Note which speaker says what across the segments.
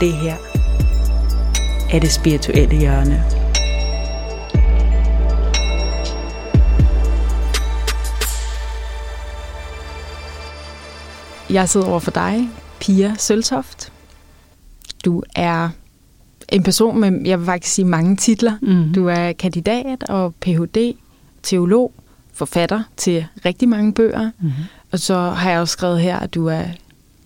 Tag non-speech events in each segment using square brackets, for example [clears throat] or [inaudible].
Speaker 1: Det her er det spirituelle hjørne. Jeg sidder over for dig, Pia Søltoft. Du er en person med, jeg vil faktisk sige, mange titler.
Speaker 2: Mm.
Speaker 1: Du er kandidat og Ph.D., teolog, forfatter til rigtig mange bøger.
Speaker 2: Mm.
Speaker 1: Og så har jeg også skrevet her, at du er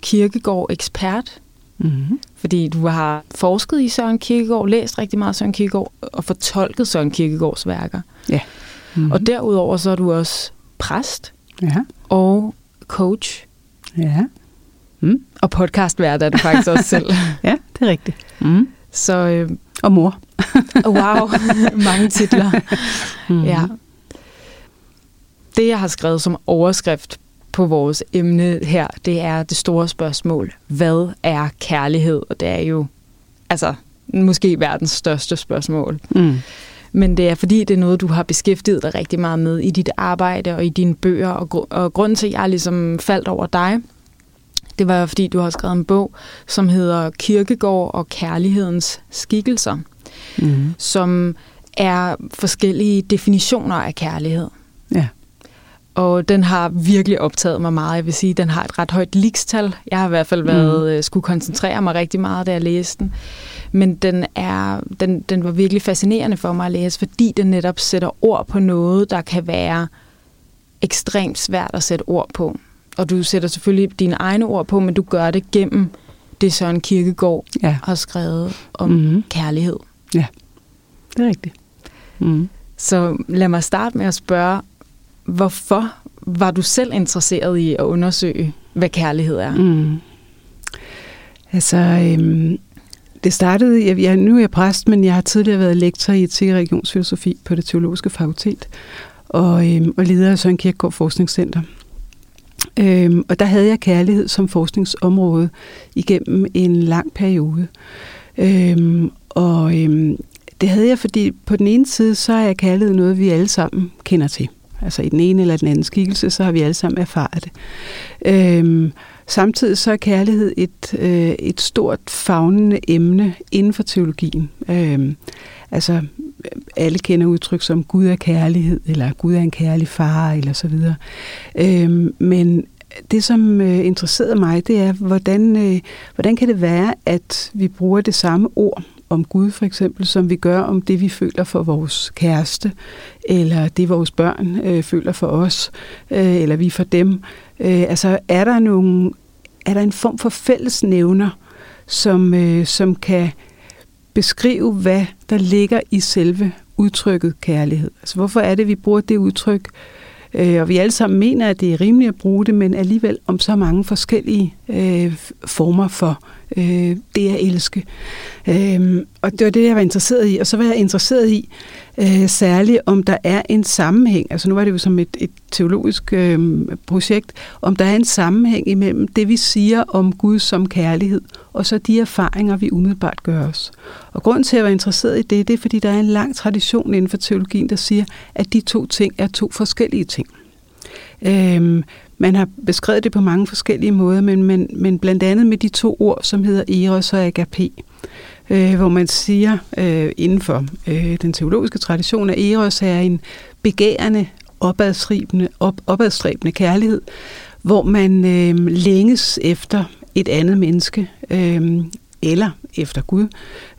Speaker 1: kirkegård-ekspert,
Speaker 2: Mm.
Speaker 1: fordi du har forsket i Søren Kierkegaard, læst rigtig meget Søren Kierkegaard og fortolket Søren Kierkegaards værker.
Speaker 2: Ja. Mm.
Speaker 1: Og derudover så er du også præst
Speaker 2: Ja.
Speaker 1: og coach
Speaker 2: Ja. Mm.
Speaker 1: og podcastvært er du faktisk også selv. [laughs]
Speaker 2: Ja, det er rigtigt. Mm.
Speaker 1: Så øh,
Speaker 2: Og mor. [laughs]
Speaker 1: wow, [laughs] mange titler.
Speaker 2: Mm.
Speaker 1: Ja. Det, jeg har skrevet som overskrift på vores emne her, det er det store spørgsmål. Hvad er kærlighed? Og det er jo altså måske verdens største spørgsmål.
Speaker 2: Mm.
Speaker 1: Men det er fordi, det er noget, du har beskæftiget dig rigtig meget med i dit arbejde og i dine bøger. Og, gru- og grunden til, at jeg ligesom faldt over dig, det var fordi, du har skrevet en bog, som hedder Kirkegård og kærlighedens skikkelser,
Speaker 2: Mm.
Speaker 1: som er forskellige definitioner af kærlighed.
Speaker 2: Ja.
Speaker 1: Og den har virkelig optaget mig meget. Jeg vil sige, den har et ret højt likstal. Jeg har i hvert fald været, mm. skulle koncentrere mig rigtig meget, da jeg læste den. Men den, er, den, den var virkelig fascinerende for mig at læse, fordi den netop sætter ord på noget, der kan være ekstremt svært at sætte ord på. Og du sætter selvfølgelig dine egne ord på, men du gør det gennem det Søren Kierkegaard
Speaker 2: Ja,
Speaker 1: har skrevet om
Speaker 2: Mhm.
Speaker 1: mm. kærlighed.
Speaker 2: det er rigtigt. Mm.
Speaker 1: Så lad mig starte med at spørge, hvorfor var du selv interesseret i at undersøge, hvad kærlighed er?
Speaker 2: Mm. Altså, øhm, det startede, jeg, jeg, nu er jeg præst, men jeg har tidligere været lektor i etik og religionsfilosofi på det teologiske fakultet, og, øhm, og leder af Søren Kierkegaard Forskningscenter. Øhm, og der havde jeg kærlighed som forskningsområde igennem en lang periode. Øhm, og øhm, det havde jeg, fordi på den ene side, så er kærlighed noget, vi alle sammen kender til. Altså i den ene eller den anden skikkelse, så har vi alle sammen erfaret det. Øhm, samtidig så er kærlighed et, øh, et stort fagnende emne inden for teologien. Øhm, altså alle kender udtryk som Gud er kærlighed, eller Gud er en kærlig far, eller så videre. Øhm, men det, som øh, interesserede mig, det er, hvordan, øh, hvordan kan det være, at vi bruger det samme ord om Gud for eksempel, som vi gør om det, vi føler for vores kæreste, eller det, vores børn øh, føler for os, øh, eller vi for dem. Øh, altså, er der, nogle, er der en form for fællesnævner, som, øh, som kan beskrive, hvad der ligger i selve udtrykket kærlighed? Altså, hvorfor er det, vi bruger det udtryk, øh, Øh, og vi alle sammen mener, at det er rimeligt at bruge det, men alligevel om så mange forskellige øh, former for øh, det at elske. Øh, og det var det, jeg var interesseret i. Og så var jeg interesseret i øh, særligt, om der er en sammenhæng. Altså nu var det jo som et, et teologisk øh, projekt. Om der er en sammenhæng imellem det, vi siger om Gud som kærlighed, og så de erfaringer, vi umiddelbart gør os. Og grunden til, at jeg var interesseret i det, det er, fordi der er en lang tradition inden for teologien, der siger, at de to ting er to forskellige ting. Øhm, man har beskrevet det på mange forskellige måder, men, men, men blandt andet med de to ord, som hedder eros og agape, øh, hvor man siger øh, inden for øh, den teologiske tradition, at eros er en begærende, opadstræbende, op, opadstræbende kærlighed, hvor man øh, længes efter et andet menneske, øh, eller efter Gud,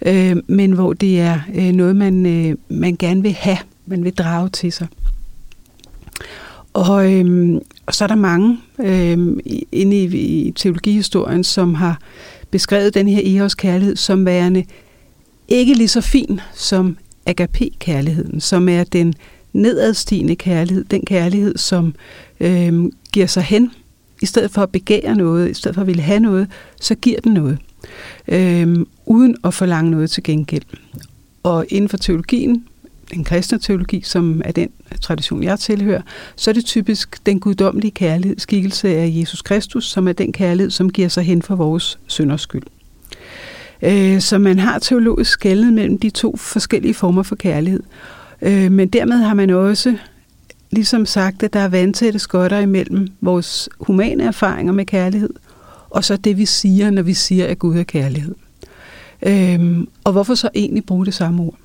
Speaker 2: øh, men hvor det er øh, noget, man, øh, man gerne vil have, man vil drage til sig. Og, øh, og så er der mange øh, inde i, i teologihistorien, som har beskrevet den her eros kærlighed som værende ikke lige så fin som agape-kærligheden, som er den nedadstigende kærlighed, den kærlighed, som øh, giver sig hen. I stedet for at begære noget, i stedet for at ville have noget, så giver den noget, øh, uden at forlange noget til gengæld. Og inden for teologien, den kristne teologi, som er den tradition, jeg tilhører, så er det typisk den guddommelige kærlighed, skikkelse af Jesus Kristus, som er den kærlighed, som giver sig hen for vores synders skyld. Øh, så man har teologisk skældet mellem de to forskellige former for kærlighed. Øh, men dermed har man også ligesom sagt, at der er vandtætte skotter imellem vores humane erfaringer med kærlighed, og så det, vi siger, når vi siger, at Gud er kærlighed. Øhm, og hvorfor så egentlig bruge det samme ord?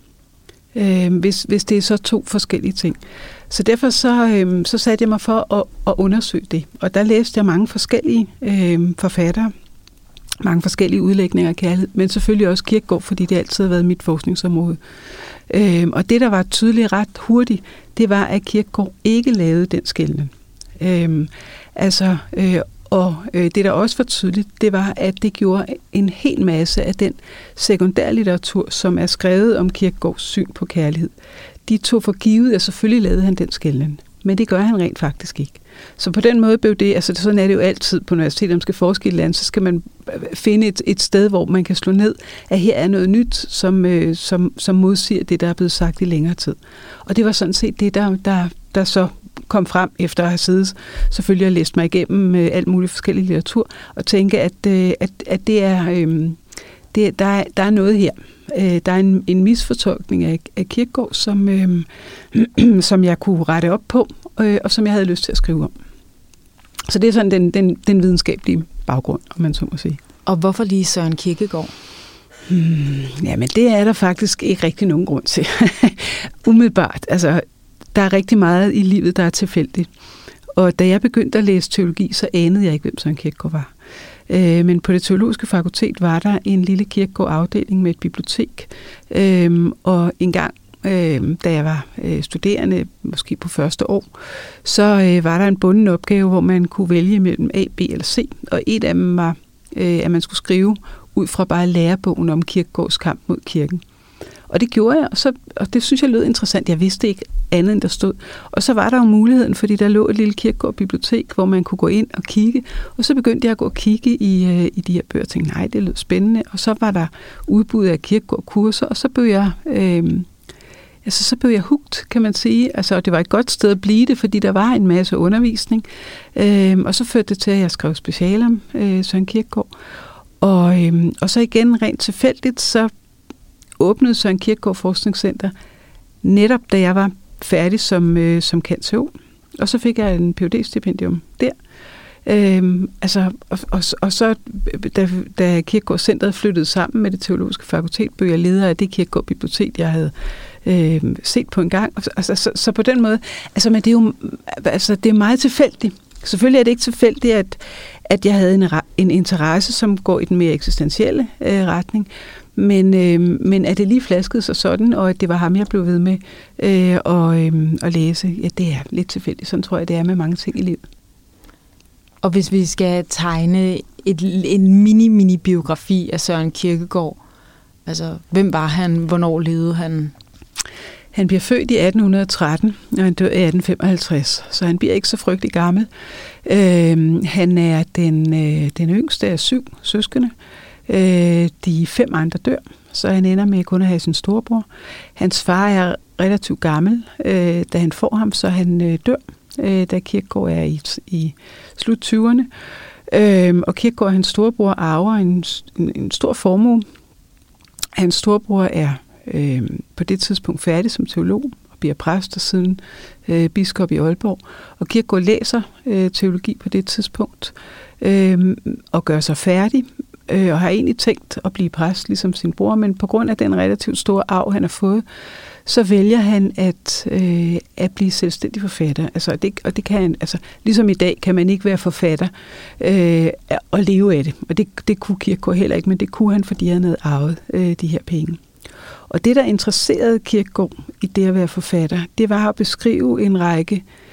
Speaker 2: Øhm, hvis, hvis det er så to forskellige ting. Så derfor så, øhm, så satte jeg mig for at, at undersøge det. Og der læste jeg mange forskellige øhm, forfattere, mange forskellige udlægninger af kærlighed, men selvfølgelig også kirkegård, fordi det altid har været mit forskningsområde. Øhm, og det, der var tydeligt ret hurtigt, det var, at kirkegård ikke lavede den skældning. Øhm, altså, øh, og øh, det, der også var tydeligt, det var, at det gjorde en hel masse af den sekundærlitteratur, som er skrevet om Kirkegaards syn på kærlighed. De tog for givet, at selvfølgelig lavede han den skældning. Men det gør han rent faktisk ikke. Så på den måde blev det, altså sådan er det jo altid på universitetet, når man skal forske i et land, så skal man øh, finde et, et sted, hvor man kan slå ned, at her er noget nyt, som, øh, som, som modsiger det, der er blevet sagt i længere tid. Og det var sådan set det, der, der, der så kom frem efter at have siddet selvfølgelig og læst mig igennem øh, alt muligt forskellig litteratur, og tænke, at, øh, at, at det er, øh, det, der, er, der er noget her. Øh, der er en, en misfortolkning af, af Kirkegaard, som, øh, [clears throat] som jeg kunne rette op på, øh, og som jeg havde lyst til at skrive om. Så det er sådan den, den, den videnskabelige baggrund, om man så må sige.
Speaker 1: Og hvorfor lige Søren Kierkegaard?
Speaker 2: Hmm, jamen, det er der faktisk ikke rigtig nogen grund til. [laughs] Umiddelbart. Altså, der er rigtig meget i livet, der er tilfældigt. Og da jeg begyndte at læse teologi, så anede jeg ikke, hvem Søren Kierkegaard var. Øh, men på det teologiske fakultet var der en lille Kierkegaard-afdeling med et bibliotek. Øh, og en gang øh, da jeg var øh, studerende, måske på første år, så øh, var der en bunden opgave, hvor man kunne vælge mellem A, B eller C, og et af dem var, øh, at man skulle skrive ud fra bare lærebogen om Kirkegårds kamp mod kirken. Og det gjorde jeg, og, så, og det synes jeg lød interessant. Jeg vidste ikke andet, end der stod. Og så var der jo muligheden, fordi der lå et lille kirkegård bibliotek, hvor man kunne gå ind og kigge. Og så begyndte jeg at gå og kigge i, øh, i de her bøger og tænkte, nej, det lød spændende. Og så var der udbud af kirkegårdkurser, og så blev jeg... Øh, altså, så blev jeg hugt, kan man sige. Altså, og det var et godt sted at blive det, fordi der var en masse undervisning. Øh, og så førte det til, at jeg skrev special om øh, Søren Kirkegaard. Og, øhm, og så igen rent tilfældigt, så åbnede Søren Kierkegaard Forskningscenter netop da jeg var færdig som, øh, som kandidat. Og så fik jeg en phd stipendium der. Øhm, altså, og, og, og så, da, da Kirkegaard Centeret flyttede sammen med det teologiske fakultet, blev jeg leder af det Kirkegaard Bibliotek, jeg havde øh, set på en gang. Altså, så, så på den måde, altså, men det er jo altså, det er meget tilfældigt. Selvfølgelig er det ikke tilfældigt, at, at jeg havde en, en interesse, som går i den mere eksistentielle øh, retning, men, øh, men at det lige flaskede sig sådan, og at det var ham, jeg blev ved med øh, og, øh, at læse, ja, det er lidt tilfældigt. Sådan tror jeg, det er med mange ting i livet.
Speaker 1: Og hvis vi skal tegne et, en mini-mini-biografi af Søren Kierkegaard, altså hvem var han, hvornår levede han?
Speaker 2: Han bliver født i 1813, og han dør i 1855, så han bliver ikke så frygtelig gammel. Øh, han er den, øh, den yngste af syv søskende. Øh, Øh, de fem andre dør, så han ender med kun at have sin storebror. Hans far er relativt gammel, øh, da han får ham, så han øh, dør, øh, da Kirkegaard er i, i slut 20'erne. Øh, og Kirkegaard og hans storebror arver en, en, en stor formue. Hans storebror er øh, på det tidspunkt færdig som teolog og bliver præst og siden øh, biskop i Aalborg. Og Kirkegaard læser øh, teologi på det tidspunkt øh, og gør sig færdig øh, og har egentlig tænkt at blive præst ligesom sin bror, men på grund af den relativt store arv, han har fået, så vælger han at, øh, at blive selvstændig forfatter. Altså, det, og det kan han, altså, ligesom i dag kan man ikke være forfatter øh, og leve af det. Og det, det kunne Kirkegaard heller ikke, men det kunne han, fordi han havde arvet øh, de her penge. Og det, der interesserede Kirkegaard i det at være forfatter, det var at beskrive en række øh,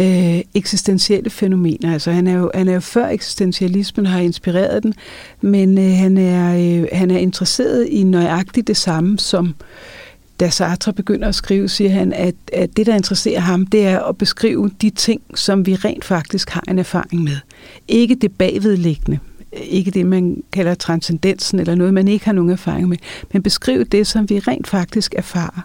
Speaker 2: øh, eksistentielle fænomener. Altså han er, jo, han er jo før eksistentialismen har inspireret den, men øh, han, er, øh, han er interesseret i nøjagtigt det samme som da Sartre begynder at skrive, siger han, at, at det, der interesserer ham, det er at beskrive de ting, som vi rent faktisk har en erfaring med. Ikke det bagvedliggende, ikke det, man kalder transcendensen, eller noget, man ikke har nogen erfaring med, men beskrive det, som vi rent faktisk erfarer.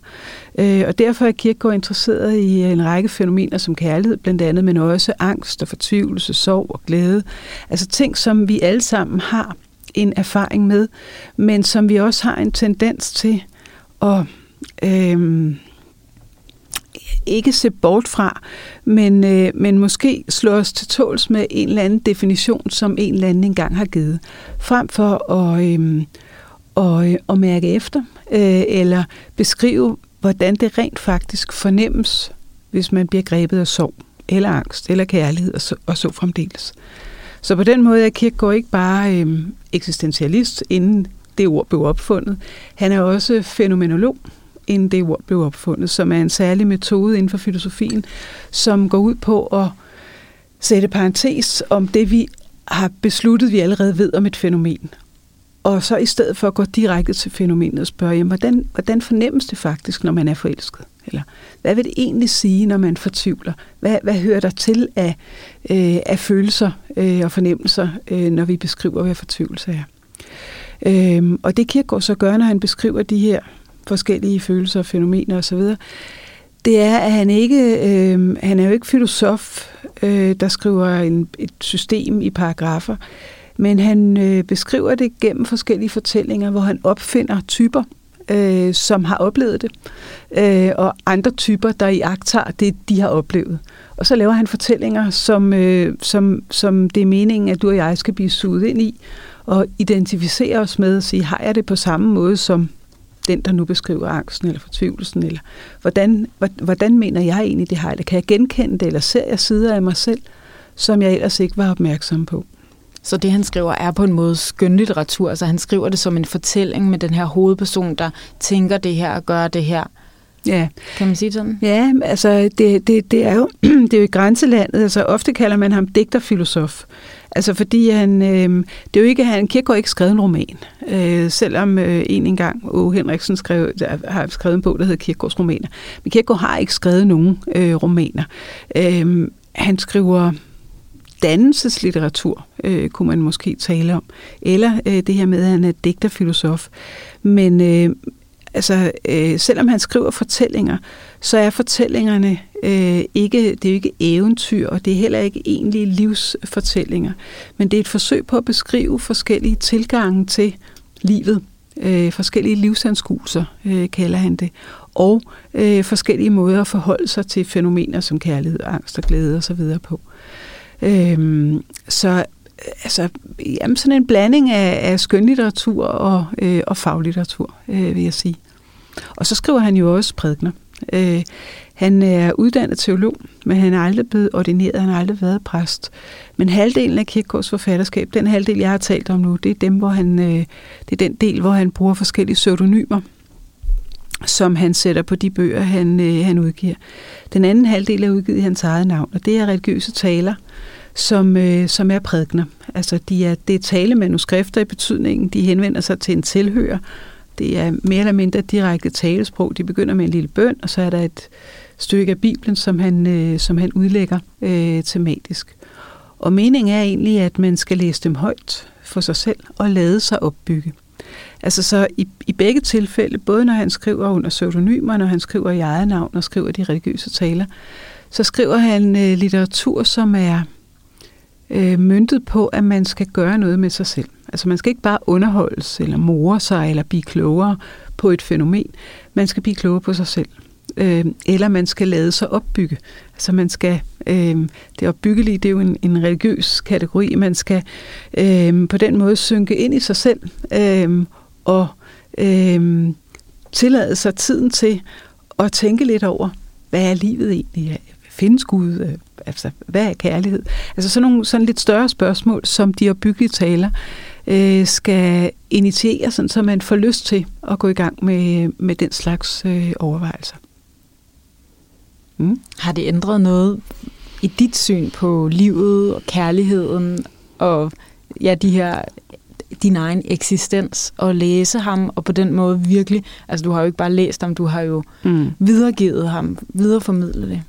Speaker 2: Øh, og derfor er Kierkegaard interesseret i øh, en række fænomener som kærlighed blandt andet, men også angst og fortvivlelse, sorg og glæde. Altså ting, som vi alle sammen har en erfaring med, men som vi også har en tendens til at øh, ikke se bort fra, men, øh, men måske slå os til tåls med en eller anden definition, som en eller anden engang har givet, frem for at, øhm, øh, og, og mærke efter, øh, eller beskrive, hvordan det rent faktisk fornemmes, hvis man bliver grebet af sorg, eller angst, eller kærlighed, og så, og så fremdeles. Så på den måde er Kierkegaard ikke bare øh, eksistentialist, inden det ord blev opfundet. Han er også fænomenolog, inden det ord blev opfundet, som er en særlig metode inden for filosofien, som går ud på at sætte parentes om det, vi har besluttet, vi allerede ved om et fænomen. Og så i stedet for at gå direkte til fænomenet og spørge, jamen, hvordan, hvordan fornemmes det faktisk, når man er forelsket? Eller hvad vil det egentlig sige, når man fortvivler? Hvad, hvad hører der til af, øh, af følelser øh, og fornemmelser, øh, når vi beskriver, hvad fortvivlelse er? Øh, og det Kierkegaard så gør, når han beskriver de her forskellige følelser, og fænomener osv., det er, at han ikke, øh, han er jo ikke filosof, øh, der skriver en, et system i paragrafer, men han øh, beskriver det gennem forskellige fortællinger, hvor han opfinder typer, øh, som har oplevet det, øh, og andre typer, der i tager det, de har oplevet. Og så laver han fortællinger, som, øh, som, som det er meningen, at du og jeg skal blive suget ind i, og identificere os med og sige, har jeg det på samme måde som den, der nu beskriver angsten eller fortvivlelsen, eller hvordan, hvordan mener jeg egentlig, det har det? Kan jeg genkende det, eller ser jeg sider af mig selv, som jeg ellers ikke var opmærksom på?
Speaker 1: Så det, han skriver, er på en måde skønlitteratur. Altså han skriver det som en fortælling med den her hovedperson, der tænker det her og gør det her. Ja. Kan man sige sådan?
Speaker 2: Ja, altså det, det, det, er, jo, [clears throat] det er jo i grænselandet. Altså ofte kalder man ham digterfilosof. Altså fordi han, øh, det er jo ikke, han Kierkegaard ikke skrevet en roman. Øh, selvom øh, en engang O. Henriksen skrev, der har skrevet en bog, der hedder Kierkegaards romaner. Men Kierkegaard har ikke skrevet nogen øh, romaner. Øh, han skriver dannelseslitteratur, øh, kunne man måske tale om. Eller øh, det her med, at han er digterfilosof. Men øh, altså, øh, selvom han skriver fortællinger, så er fortællingerne øh, ikke, det er jo ikke eventyr, og det er heller ikke egentlige livsfortællinger. Men det er et forsøg på at beskrive forskellige tilgange til livet. Øh, forskellige livsanskuelser, øh, kalder han det. Og øh, forskellige måder at forholde sig til fænomener som kærlighed, angst og glæde osv. på. Øhm, så altså, jamen, sådan en blanding af, af skønlitteratur og, øh, og faglitteratur, øh, vil jeg sige. Og så skriver han jo også prædikner. Øh, han er uddannet teolog, men han er aldrig blevet ordineret, han har aldrig været præst. Men halvdelen af Kirkegaards forfatterskab, den halvdel, jeg har talt om nu, det er, dem, hvor han, øh, det er den del, hvor han bruger forskellige pseudonymer som han sætter på de bøger, han, øh, han udgiver. Den anden halvdel er udgivet i hans eget navn, og det er religiøse taler, som, øh, som er prædikner. Altså, de er, det er talemanuskrifter i betydningen, de henvender sig til en tilhører. Det er mere eller mindre direkte talesprog. De begynder med en lille bøn, og så er der et stykke af Bibelen, som han, øh, som han udlægger øh, tematisk. Og meningen er egentlig, at man skal læse dem højt for sig selv og lade sig opbygge. Altså så i, i begge tilfælde, både når han skriver under pseudonymer, når han skriver i eget navn og skriver de religiøse taler, så skriver han øh, litteratur, som er øh, myntet på, at man skal gøre noget med sig selv. Altså man skal ikke bare underholdes eller more sig eller blive klogere på et fænomen. Man skal blive klogere på sig selv. Øh, eller man skal lade sig opbygge. Altså man skal, øh, det opbyggelige, det er jo en, en religiøs kategori. Man skal øh, på den måde synke ind i sig selv øh, og øh, tillade sig tiden til at tænke lidt over, hvad er livet egentlig? Findes Gud? Altså, hvad er kærlighed? Altså sådan nogle sådan lidt større spørgsmål, som de opbyggelige taler øh, skal initiere, sådan, så man får lyst til at gå i gang med, med den slags øh, overvejelser.
Speaker 1: Mm. Har det ændret noget i dit syn på livet og kærligheden og ja, de her din egen eksistens og læse ham, og på den måde virkelig, altså du har jo ikke bare læst ham, du har jo mm. videregivet ham, videreformidlet det.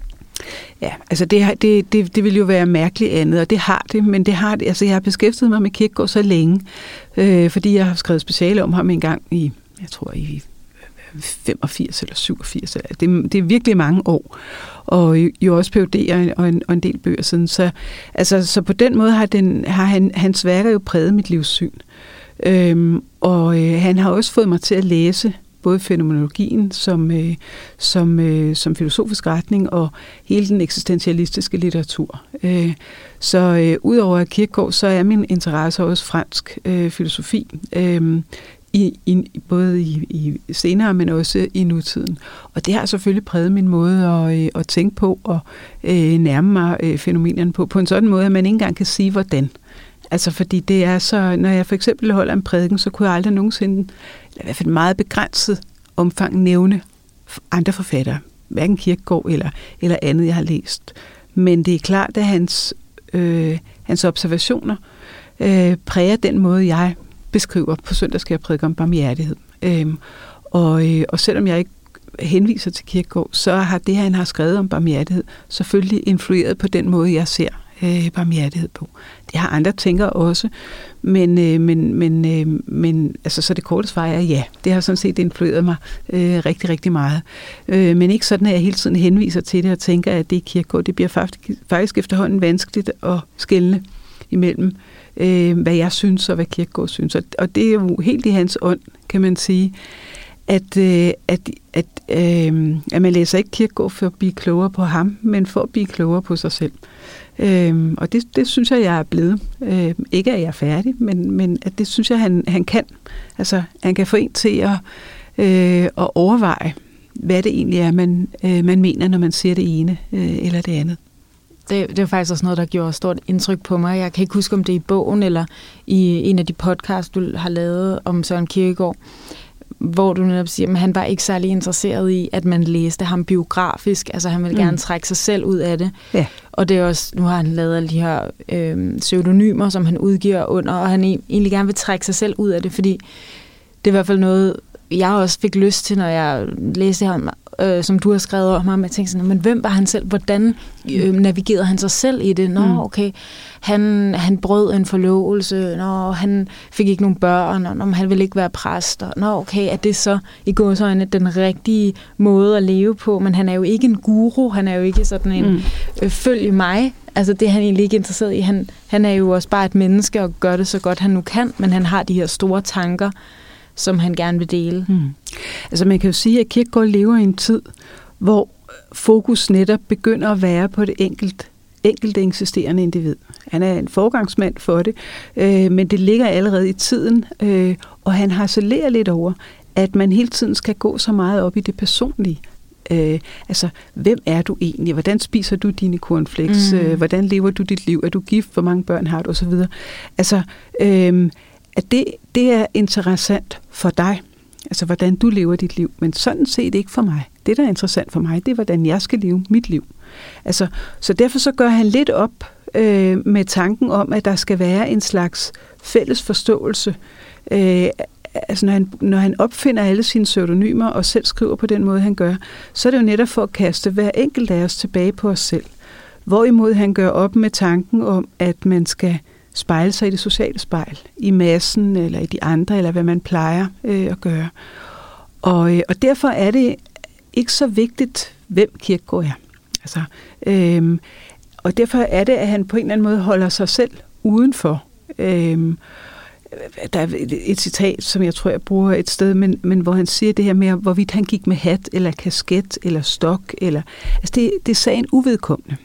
Speaker 2: Ja, altså det, det, det, det vil jo være mærkeligt andet, og det har det, men det har det, altså jeg har beskæftiget mig med Kierkegaard så længe, øh, fordi jeg har skrevet speciale om ham en gang i, jeg tror i øh, 85 eller 87, det, det er virkelig mange år, og jo også PhD og en, og en del bøger siden, så, altså, så på den måde har, den, har han, hans værker jo præget mit livssyn. Øhm, og øh, han har også fået mig til at læse både fænomenologien som, øh, som, øh, som filosofisk retning og hele den eksistentialistiske litteratur. Øh, så øh, udover Kierkegaard, så er min interesse også fransk øh, filosofi. Øh, i, i, både i, i senere, men også i nutiden. Og det har selvfølgelig præget min måde at, øh, at tænke på og øh, nærme mig øh, fænomenerne på, på en sådan måde, at man ikke engang kan sige, hvordan. Altså fordi det er så, når jeg for eksempel holder en prædiken, så kunne jeg aldrig nogensinde, eller i hvert fald meget begrænset omfang, nævne andre forfattere. Hverken Kirkegaard eller, eller andet, jeg har læst. Men det er klart, at hans, øh, hans observationer øh, præger den måde, jeg beskriver på søndag skal jeg prædike om barmhjertighed. Øh, og, øh, og selvom jeg ikke henviser til Kirkegaard, så har det, han har skrevet om barmhjertighed, selvfølgelig influeret på den måde, jeg ser øh, barmhjertighed på. Det har andre tænker også, men, øh, men, men, øh, men altså, så det korte svar er ja. Det har sådan set influeret mig øh, rigtig, rigtig meget. Øh, men ikke sådan, at jeg hele tiden henviser til det og tænker, at det er kirkegård. Det bliver faktisk, faktisk efterhånden vanskeligt at skælne imellem, øh, hvad jeg synes og hvad kirkegård synes. Og, og det er jo helt i hans ånd, kan man sige, at, øh, at, at, øh, at man læser ikke Kirkegaard for at blive klogere på ham, men for at blive klogere på sig selv. Øh, og det, det synes jeg, jeg er blevet. Øh, ikke at jeg er færdig, men, men at det synes jeg, han, han kan. Altså, han kan få en til at, øh, at overveje, hvad det egentlig er, man, øh, man mener, når man siger det ene øh, eller det andet.
Speaker 1: Det, det var faktisk også noget, der gjorde stort indtryk på mig. Jeg kan ikke huske, om det er i bogen eller i en af de podcasts, du har lavet om Søren Kierkegaard, hvor du netop siger, at han var ikke særlig interesseret i, at man læste ham biografisk. Altså han ville gerne mm. trække sig selv ud af det. Ja. Og det er også, nu har han lavet alle de her øh, pseudonymer, som han udgiver under, og han egentlig gerne vil trække sig selv ud af det, fordi det er i hvert fald noget, jeg også fik lyst til, når jeg læste ham, øh, som du har skrevet om ham. Jeg tænkte sådan, men hvem var han selv? Hvordan øh, navigerede han sig selv i det? Nå, mm. okay, han, han brød en forlovelse, nå, han fik ikke nogen børn, og nå, han ville ikke være præst. Og, nå, okay, er det så i gåsøjne den rigtige måde at leve på? Men han er jo ikke en guru, han er jo ikke sådan en mm. øh, følg mig. Altså det er han egentlig ikke interesseret i. Han, han er jo også bare et menneske og gør det så godt han nu kan, men han har de her store tanker, som han gerne vil dele. Mm.
Speaker 2: Altså man kan jo sige, at Kierkegaard lever i en tid, hvor fokus netop begynder at være på det enkelte enkelte eksisterende individ. Han er en forgangsmand for det, øh, men det ligger allerede i tiden, øh, og han harcelerer lidt over, at man hele tiden skal gå så meget op i det personlige. Øh, altså, hvem er du egentlig? Hvordan spiser du dine cornflakes? Mm. Øh, hvordan lever du dit liv? Er du gift? Hvor mange børn har du? Og så videre. Altså, øh, at det, det er interessant for dig, altså hvordan du lever dit liv, men sådan set ikke for mig. Det, der er interessant for mig, det er, hvordan jeg skal leve mit liv. Altså, så derfor så gør han lidt op øh, med tanken om, at der skal være en slags fælles forståelse. Øh, altså når han, når han opfinder alle sine pseudonymer og selv skriver på den måde, han gør, så er det jo netop for at kaste hver enkelt af os tilbage på os selv. Hvorimod han gør op med tanken om, at man skal spejle sig i det sociale spejl, i massen eller i de andre, eller hvad man plejer øh, at gøre. Og, øh, og derfor er det ikke så vigtigt, hvem Kirkegaard er. Altså, øh, og derfor er det, at han på en eller anden måde holder sig selv udenfor. Øh, der er et citat, som jeg tror, jeg bruger et sted, men, men hvor han siger det her med, hvorvidt han gik med hat, eller kasket, eller stok, eller, altså det, det er sagen uvedkommende.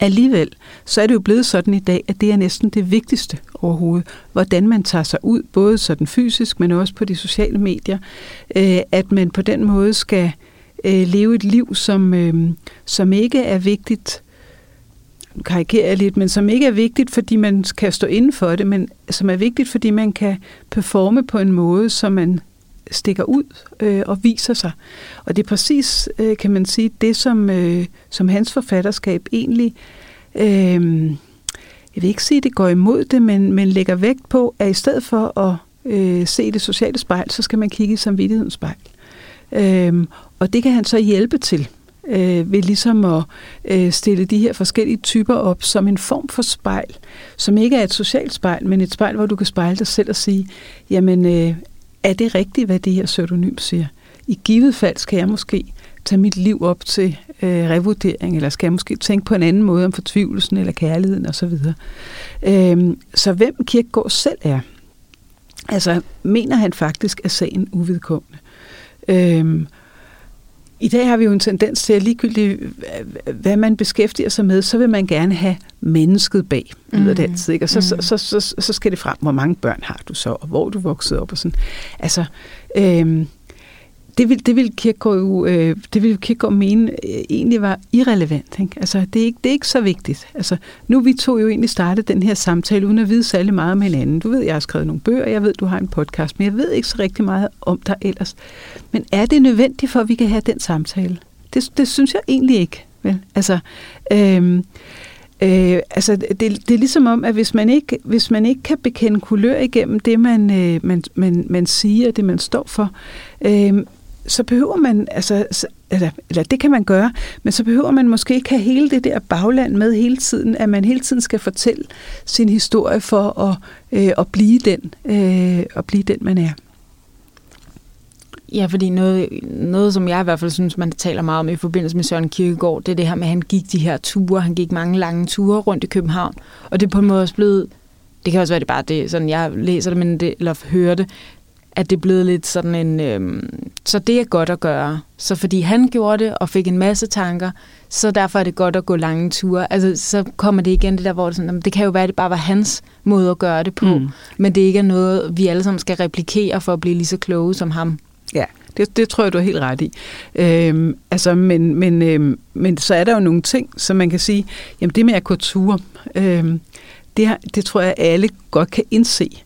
Speaker 2: Alligevel, så er det jo blevet sådan i dag, at det er næsten det vigtigste overhovedet, hvordan man tager sig ud, både sådan fysisk, men også på de sociale medier, øh, at man på den måde skal øh, leve et liv, som, øh, som ikke er vigtigt, karikerer jeg lidt, men som ikke er vigtigt, fordi man kan stå inden for det, men som er vigtigt, fordi man kan performe på en måde, så man stikker ud øh, og viser sig. Og det er præcis, øh, kan man sige, det som, øh, som hans forfatterskab egentlig, øh, jeg vil ikke sige, at det går imod det, men, men lægger vægt på, at i stedet for at øh, se det sociale spejl, så skal man kigge i samvittighedens spejl. Øh, og det kan han så hjælpe til øh, ved ligesom at øh, stille de her forskellige typer op som en form for spejl, som ikke er et socialt spejl, men et spejl, hvor du kan spejle dig selv og sige, jamen øh, er det rigtigt, hvad det her pseudonym siger? I givet fald skal jeg måske tage mit liv op til øh, revurdering, eller skal jeg måske tænke på en anden måde om fortvivlelsen eller kærligheden osv. Øhm, så hvem Kirkegaard selv er, altså mener han faktisk, at sagen uvedkommende. Øhm, i dag har vi jo en tendens til, at ligegyldigt hvad man beskæftiger sig med, så vil man gerne have mennesket bag, lyder det altid. Ikke? Og så, mm. så, så, så, så skal det frem, hvor mange børn har du så, og hvor du voksede op og sådan. Altså, øhm, det vil, det vil Kirkegaard jo, øh, det vil Kirkegaard mene øh, egentlig var irrelevant. Ikke? Altså, det er, ikke, det er ikke så vigtigt. Altså, nu vi to jo egentlig startet den her samtale, uden at vide særlig meget om hinanden. Du ved, jeg har skrevet nogle bøger, jeg ved, du har en podcast, men jeg ved ikke så rigtig meget om dig ellers. Men er det nødvendigt for, at vi kan have den samtale? Det, det synes jeg egentlig ikke. Vel? Altså, øh, Øh, altså, det, det er ligesom om, at hvis man ikke, hvis man ikke kan bekende kulør igennem det, man, øh, man, man, man siger, det man står for, øh, så behøver man, altså, eller, eller det kan man gøre, men så behøver man måske ikke have hele det der bagland med hele tiden, at man hele tiden skal fortælle sin historie for at, øh, at, blive, den, øh, at blive den, man er.
Speaker 1: Ja, fordi noget, noget, som jeg i hvert fald synes, man taler meget om i forbindelse med Søren Kierkegaard, det er det her med, at han gik de her ture, han gik mange lange ture rundt i København, og det er på en måde også blevet, det kan også være, det bare det, sådan jeg læser det, men det, eller hører det, at det er blevet lidt sådan en... Øhm, så det er godt at gøre. Så fordi han gjorde det og fik en masse tanker, så derfor er det godt at gå lange ture. Altså, så kommer det igen det der, hvor det, sådan, det kan jo være, at det bare var hans måde at gøre det på, mm. men det ikke er noget, vi alle sammen skal replikere for at blive lige så kloge som ham.
Speaker 2: Ja, det, det tror jeg, du har helt ret i. Øhm, altså, men, men, øhm, men så er der jo nogle ting, som man kan sige, jamen det med at gå ture, øhm, det, det tror jeg, alle godt kan indse,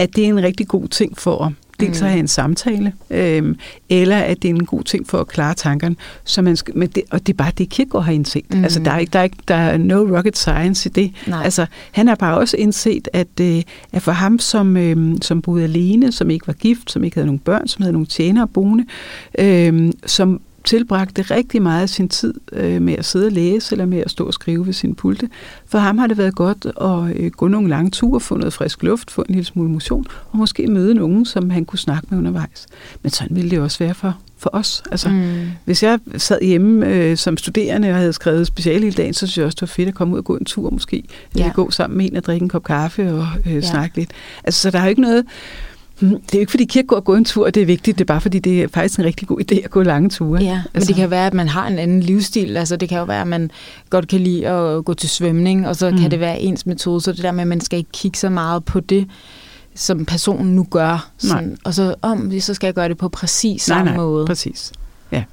Speaker 2: at det er en rigtig god ting for at dels at have en samtale, øh, eller at det er en god ting for at klare tankerne. Så man skal, men det, og det er bare det, Kierkegaard har indset. Mm. Altså, der er, ikke, der, er ikke, der er no rocket science i det. Nej. Altså, han har bare også indset, at, øh, at for ham, som, øh, som boede alene, som ikke var gift, som ikke havde nogen børn, som havde nogle tjenere boende, øh, som tilbragte rigtig meget af sin tid øh, med at sidde og læse, eller med at stå og skrive ved sin pulte. For ham har det været godt at øh, gå nogle lange ture, få noget frisk luft, få en lille smule motion, og måske møde nogen, som han kunne snakke med undervejs. Men sådan ville det også være for, for os. Altså, mm. Hvis jeg sad hjemme øh, som studerende og havde skrevet speciale hele dagen, så synes jeg også, det var fedt at komme ud og gå en tur måske. Ja. Gå sammen med en og drikke en kop kaffe og øh, ja. snakke lidt. Altså, så der er jo ikke noget Mm, det er jo ikke, fordi kirkegård at gå en tur, det er vigtigt. Det er bare, fordi det er faktisk en rigtig god idé at gå lange ture.
Speaker 1: Ja, altså. men det kan være, at man har en anden livsstil. Altså, det kan jo være, at man godt kan lide at gå til svømning, og så mm. kan det være ens metode. Så det der med, at man skal ikke kigge så meget på det, som personen nu gør. Sådan, og så om, så skal jeg gøre det på præcis samme
Speaker 2: nej, nej,
Speaker 1: måde.
Speaker 2: præcis. Ja.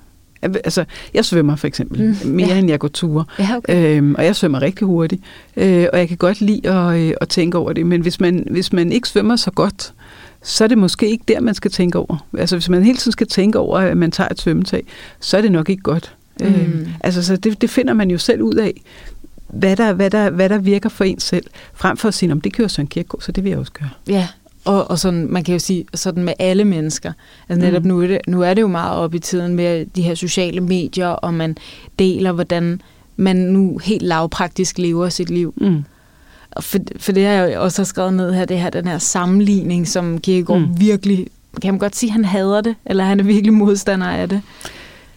Speaker 2: Altså, jeg svømmer for eksempel mm, mere, ja. end jeg går ture.
Speaker 1: Ja, okay.
Speaker 2: øhm, og jeg svømmer rigtig hurtigt. Øh, og jeg kan godt lide at, øh, at tænke over det. Men hvis man, hvis man ikke svømmer så godt, så er det måske ikke der, man skal tænke over. Altså hvis man hele tiden skal tænke over, at man tager et svømmetag, så er det nok ikke godt. Mm. Øhm, altså så det, det finder man jo selv ud af, hvad der, hvad, der, hvad der virker for en selv, frem for at sige, om det kører Søren Kierkegaard, så det vil jeg også gøre.
Speaker 1: Ja, og, og sådan, man kan jo sige sådan med alle mennesker. Altså netop mm. nu, er det, nu er det jo meget op i tiden med de her sociale medier, og man deler, hvordan man nu helt lavpraktisk lever sit liv. Mm for, for det har jeg også skrevet ned her, det her, den her sammenligning, som Kierkegaard mm. virkelig, kan man godt sige, han hader det, eller han er virkelig modstander af det?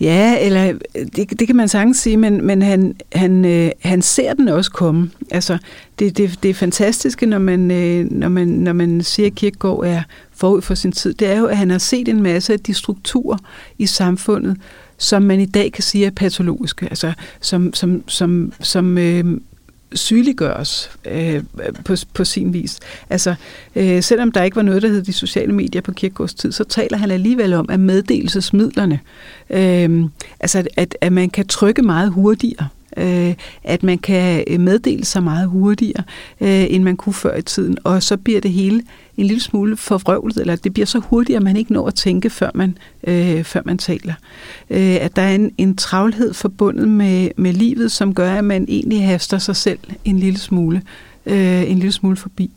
Speaker 2: Ja, eller det, det kan man sagtens sige, men, men han, han, øh, han ser den også komme. Altså, det, det, det er fantastiske, når man, øh, når, man, når man siger, at Kierkegaard er forud for sin tid, det er jo, at han har set en masse af de strukturer i samfundet, som man i dag kan sige er patologiske, altså som, som, som, som øh, sygeliggøres øh, på, på sin vis. Altså, øh, selvom der ikke var noget, der hed de sociale medier på Kirkegaards tid, så taler han alligevel om, at meddelelsesmidlerne, øh, altså at, at man kan trykke meget hurtigere øh, at man kan øh, meddele sig meget hurtigere, øh, end man kunne før i tiden. Og så bliver det hele en lille smule forvrøvlet, eller det bliver så hurtigt, at man ikke når at tænke, før man, øh, før man taler. Øh, at der er en, en travlhed forbundet med, med livet, som gør, at man egentlig haster sig selv en lille smule, øh, en lille smule forbi.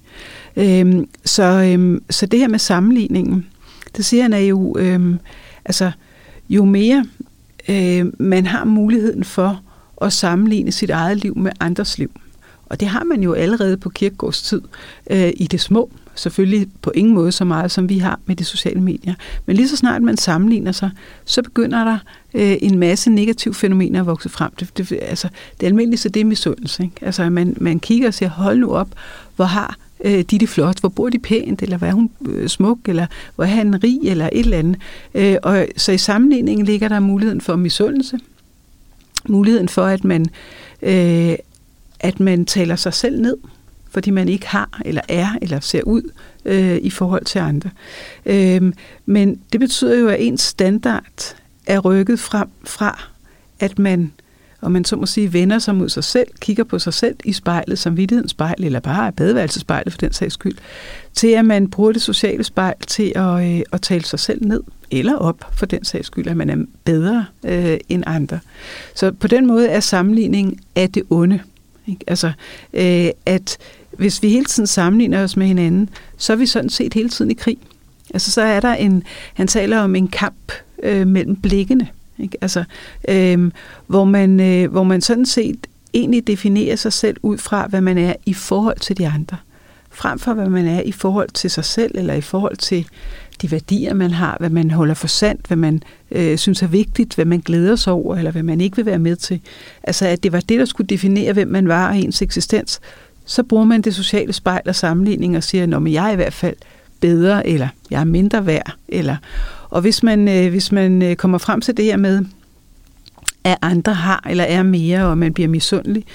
Speaker 2: Øh, så, øh, så det her med sammenligningen, det siger han er jo, øh, altså jo mere øh, man har muligheden for at sammenligne sit eget liv med andres liv. Og det har man jo allerede på kirkegårds tid øh, i det små. Selvfølgelig på ingen måde så meget, som vi har med de sociale medier. Men lige så snart man sammenligner sig, så begynder der øh, en masse negative fænomener at vokse frem. Det, det, altså, det almindeligste, det er misundelse. Ikke? Altså, man, man kigger og siger, hold nu op, hvor har øh, de det flot, hvor bor de pænt, eller hvor er hun øh, smuk, eller hvor er han rig, eller et eller andet. Øh, og så i sammenligningen ligger der muligheden for misundelse, muligheden for, at man, øh, at man taler sig selv ned, fordi man ikke har, eller er, eller ser ud øh, i forhold til andre. Øh, men det betyder jo, at ens standard er rykket frem fra, at man og man så må sige vender sig mod sig selv, kigger på sig selv i spejlet, som vidtighedens spejl, eller bare badeværelsespejlet for den sags skyld, til at man bruger det sociale spejl til at, øh, at tale sig selv ned, eller op for den sags skyld, at man er bedre øh, end andre. Så på den måde er sammenligning af det onde. Ikke? Altså, øh, at hvis vi hele tiden sammenligner os med hinanden, så er vi sådan set hele tiden i krig. Altså, så er der en, han taler om en kamp øh, mellem blikkene. Ikke? Altså, øh, hvor, man, øh, hvor man sådan set egentlig definerer sig selv ud fra, hvad man er i forhold til de andre. Frem for, hvad man er i forhold til sig selv, eller i forhold til de værdier, man har, hvad man holder for sandt, hvad man øh, synes er vigtigt, hvad man glæder sig over, eller hvad man ikke vil være med til. Altså, at det var det, der skulle definere, hvem man var og ens eksistens. Så bruger man det sociale spejl og sammenligning og siger, at jeg er i hvert fald bedre, eller jeg er mindre værd, eller og hvis man, øh, hvis man øh, kommer frem til det her med, at andre har eller er mere, og man bliver misundelig,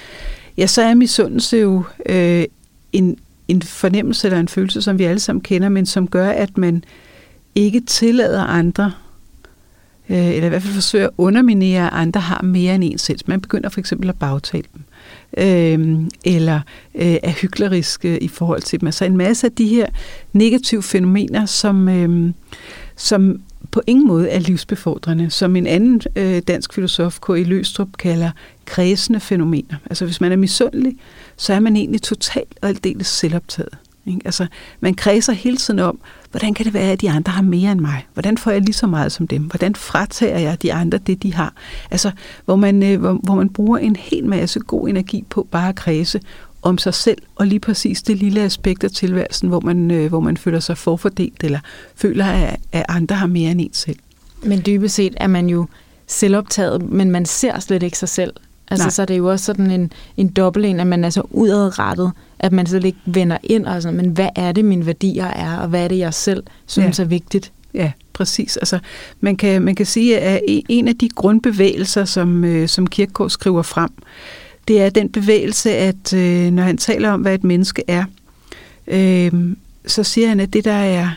Speaker 2: ja, så er misundelse jo øh, en, en fornemmelse eller en følelse, som vi alle sammen kender, men som gør, at man ikke tillader andre, øh, eller i hvert fald forsøger at underminere, at andre har mere end en selv. Man begynder for eksempel at bagtale dem, øh, eller øh, er hykleriske i forhold til dem. Altså en masse af de her negative fænomener, som, øh, som på ingen måde er livsbefordrende, som en anden øh, dansk filosof, K.I. E. Løstrup, kalder kredsende fænomener. Altså hvis man er misundelig, så er man egentlig totalt og aldeles selvoptaget. Ikke? Altså, man kredser hele tiden om, hvordan kan det være, at de andre har mere end mig? Hvordan får jeg lige så meget som dem? Hvordan fratager jeg de andre det, de har? Altså, hvor man, øh, hvor, hvor man bruger en hel masse god energi på bare at kredse om sig selv, og lige præcis det lille aspekt af tilværelsen, hvor man, øh, hvor man føler sig forfordelt, eller føler, at, at andre har mere end en selv.
Speaker 1: Men dybest set er man jo selvoptaget, men man ser slet ikke sig selv. Altså, Nej. så er det jo også sådan en, en dobbelt en, at man er så udadrettet, at man slet ikke vender ind og sådan, men hvad er det, mine værdier er, og hvad er det, jeg selv synes ja. er vigtigt?
Speaker 2: Ja, præcis. Altså, man, kan, man kan sige, at en af de grundbevægelser, som, øh, som Kierkegaard skriver frem, det er den bevægelse, at øh, når han taler om, hvad et menneske er, øh, så siger han, at det der er,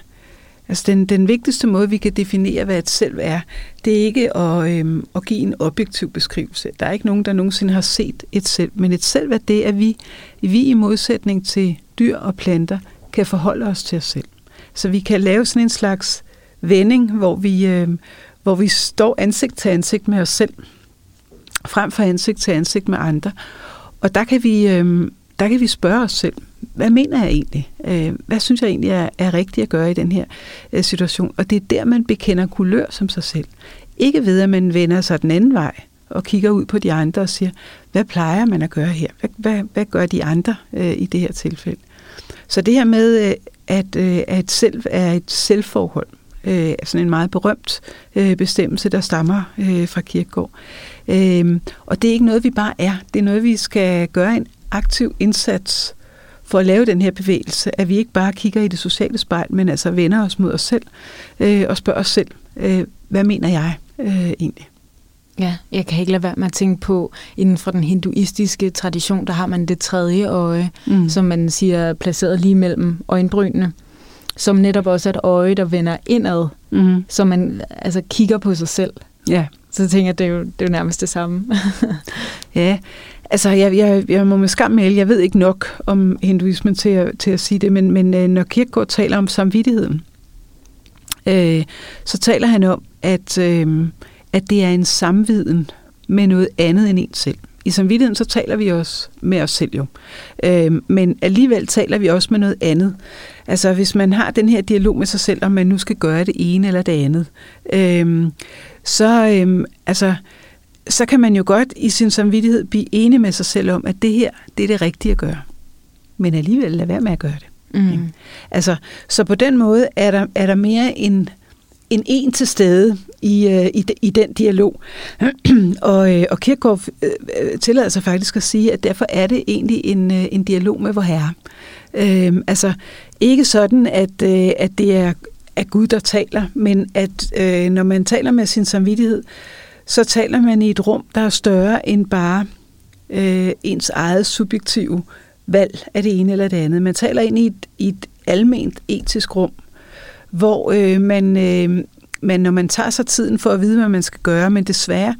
Speaker 2: altså den, den vigtigste måde, vi kan definere, hvad et selv er, det er ikke at, øhm, at give en objektiv beskrivelse. Der er ikke nogen, der nogensinde har set et selv, men et selv er det, at vi, vi i modsætning til dyr og planter, kan forholde os til os selv. Så vi kan lave sådan en slags vending, hvor vi, øhm, hvor vi står ansigt til ansigt med os selv, frem for ansigt til ansigt med andre. Og der kan vi, øhm, der kan vi spørge os selv, hvad mener jeg egentlig? Øh, hvad synes jeg egentlig er, er rigtigt at gøre i den her øh, situation? Og det er der, man bekender kulør som sig selv. Ikke ved, at man vender sig den anden vej og kigger ud på de andre og siger, hvad plejer man at gøre her? Hvad, hvad, hvad gør de andre øh, i det her tilfælde? Så det her med, øh, at, øh, at selv er et selvforhold, øh, sådan en meget berømt øh, bestemmelse, der stammer øh, fra Kirkegaard. Øh, og det er ikke noget, vi bare er. Det er noget, vi skal gøre en aktiv indsats for at lave den her bevægelse, at vi ikke bare kigger i det sociale spejl, men altså vender os mod os selv øh, og spørger os selv, øh, hvad mener jeg øh, egentlig?
Speaker 1: Ja, jeg kan ikke lade være med at tænke på, inden for den hinduistiske tradition, der har man det tredje øje, mm. som man siger placeret lige mellem øjenbrynene som netop også er et øje, der vender indad, mm. så man altså kigger på sig selv. Ja. Så jeg tænker det er jo, det er jo nærmest det samme. [laughs]
Speaker 2: ja, altså jeg, jeg, jeg må med skam melde, jeg ved ikke nok om hinduismen til at, til at sige det, men, men øh, når Kierkegaard taler om samvittigheden, øh, så taler han om, at, øh, at det er en samviden med noget andet end en selv i samvittigheden, så taler vi også med os selv jo. Øh, men alligevel taler vi også med noget andet. Altså hvis man har den her dialog med sig selv, om man nu skal gøre det ene eller det andet, øh, så, øh, altså, så kan man jo godt i sin samvittighed blive enig med sig selv om, at det her, det er det rigtige at gøre. Men alligevel lade være med at gøre det. Mm. Altså, så på den måde er der, er der mere en, en en til stede i, øh, i, i den dialog. [clears throat] og, øh, og Kirkegaard øh, tillader sig faktisk at sige, at derfor er det egentlig en, øh, en dialog med vor herre. Øh, altså ikke sådan, at, øh, at det er, er Gud, der taler, men at øh, når man taler med sin samvittighed, så taler man i et rum, der er større end bare øh, ens eget subjektive valg af det ene eller det andet. Man taler ind i et, i et alment etisk rum, hvor øh, man, øh, man, når man tager sig tiden for at vide, hvad man skal gøre, men desværre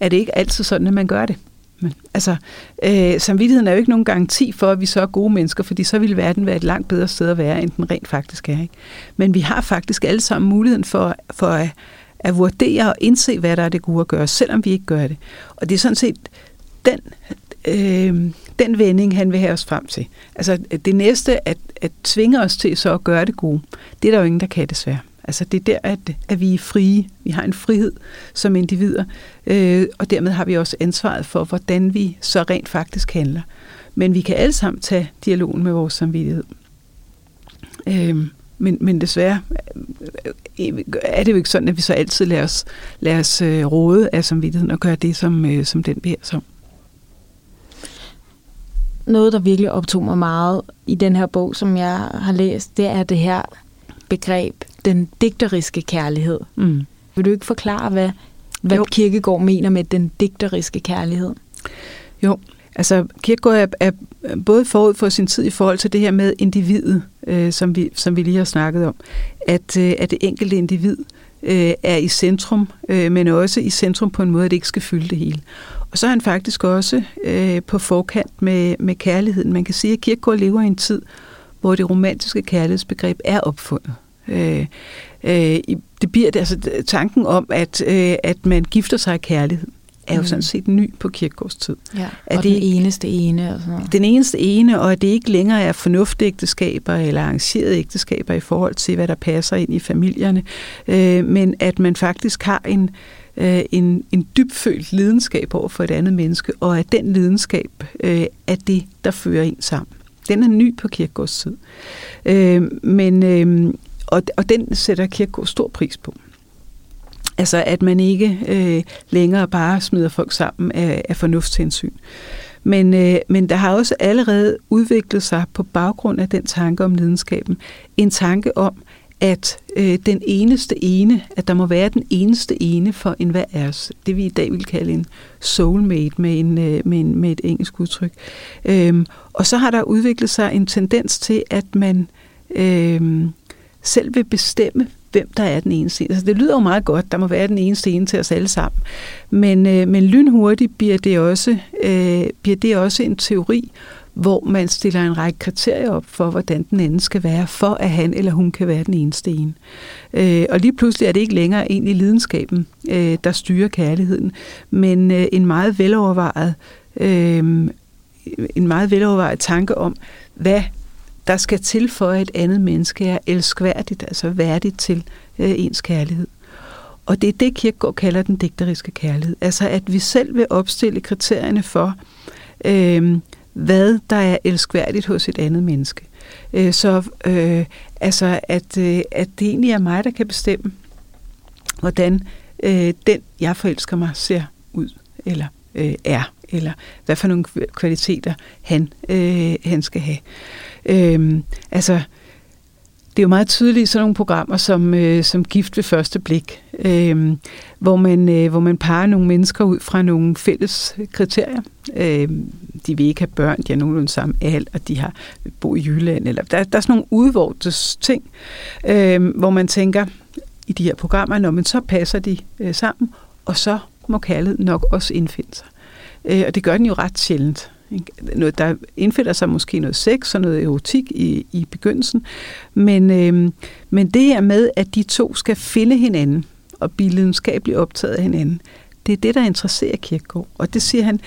Speaker 2: er det ikke altid sådan, at man gør det. Men, altså, øh, samvittigheden er jo ikke nogen garanti for, at vi så er gode mennesker, fordi så ville verden være et langt bedre sted at være, end den rent faktisk er. Ikke? Men vi har faktisk alle sammen muligheden for, for at, at vurdere og indse, hvad der er det gode at gøre, selvom vi ikke gør det. Og det er sådan set den, øh, den vending, han vil have os frem til. Altså det næste, at, at tvinge os til så at gøre det gode, det er der jo ingen, der kan desværre. Altså det er der, at, at vi er frie. Vi har en frihed som individer, øh, og dermed har vi også ansvaret for, hvordan vi så rent faktisk handler. Men vi kan alle sammen tage dialogen med vores samvittighed. Øh, men, men desværre øh, er det jo ikke sådan, at vi så altid lader os, lader os øh, råde af samvittigheden og gøre det, som, øh, som den beder os om.
Speaker 1: Noget, der virkelig optog mig meget i den her bog, som jeg har læst, det er det her begreb, den digteriske kærlighed. Mm. Vil du ikke forklare, hvad, hvad Kirkegaard mener med den digteriske kærlighed?
Speaker 2: Jo, altså Kierkegaard er, er både forud for sin tid i forhold til det her med individet, øh, som, vi, som vi lige har snakket om, at, øh, at det enkelte individ øh, er i centrum, øh, men også i centrum på en måde, at det ikke skal fylde det hele. Og så er han faktisk også øh, på forkant med, med kærligheden. Man kan sige, at Kierkegaard lever i en tid, hvor det romantiske kærlighedsbegreb er opfundet. Øh, øh, det bliver det, altså tanken om, at, øh, at man gifter sig af kærlighed, er jo mm. sådan set ny på kirkegårds tid.
Speaker 1: Ja, og det, den eneste ene. Og sådan noget.
Speaker 2: Den eneste ene, og at det ikke længere er fornuftægteskaber eller arrangerede ægteskaber i forhold til, hvad der passer ind i familierne, øh, men at man faktisk har en, øh, en, en dybfølt lidenskab over for et andet menneske, og at den lidenskab øh, er det, der fører en sammen. Den er ny på kirkegårds tid. Øh, men, øh, og, og den sætter kirkegård stor pris på. Altså at man ikke øh, længere bare smider folk sammen af, af fornuftshensyn. Men, øh, men der har også allerede udviklet sig på baggrund af den tanke om lidenskaben, en tanke om, at øh, den eneste ene, at der må være den eneste ene for enhver af os. Det vi i dag vil kalde en soulmate med, en, øh, med, en, med et engelsk udtryk. Øhm, og så har der udviklet sig en tendens til, at man øh, selv vil bestemme, hvem der er den eneste scene. Altså, det lyder jo meget godt, der må være den eneste scene til os alle sammen. Men, øh, men lynhurtigt bliver det, også, øh, bliver det også en teori, hvor man stiller en række kriterier op for, hvordan den anden skal være, for at han eller hun kan være den eneste ene. Øh, og lige pludselig er det ikke længere egentlig lidenskaben, øh, der styrer kærligheden, men øh, en meget velovervejet øh, en meget velovervejet tanke om, hvad der skal til for, at et andet menneske er elskværdigt, altså værdigt til øh, ens kærlighed. Og det er det, Kierkegaard kalder den digteriske kærlighed. Altså at vi selv vil opstille kriterierne for, øh, hvad der er elskværdigt hos et andet menneske. Øh, så øh, altså at, øh, at det egentlig er mig, der kan bestemme, hvordan øh, den, jeg forelsker mig, ser ud eller øh, er, eller hvad for nogle kvaliteter han, øh, han skal have. Øh, altså, det er jo meget tydeligt i sådan nogle programmer som, øh, som Gift ved første blik, øh, hvor, man, øh, hvor man parer nogle mennesker ud fra nogle fælles kriterier. Øh, de vil ikke have børn, de har nogenlunde samme alder, og de har bo i Jylland. Eller, der, der er sådan nogle udvortes ting, øh, hvor man tænker i de her programmer, når man så passer de øh, sammen, og så må kærligheden nok også indfinde sig. Øh, og det gør den jo ret sjældent. Noget, der indfinder sig måske noget sex og noget erotik i, i begyndelsen, men, øh, men det her med, at de to skal finde hinanden og blive lidenskabeligt optaget af hinanden, det er det, der interesserer Kirkegaard. Og det siger han,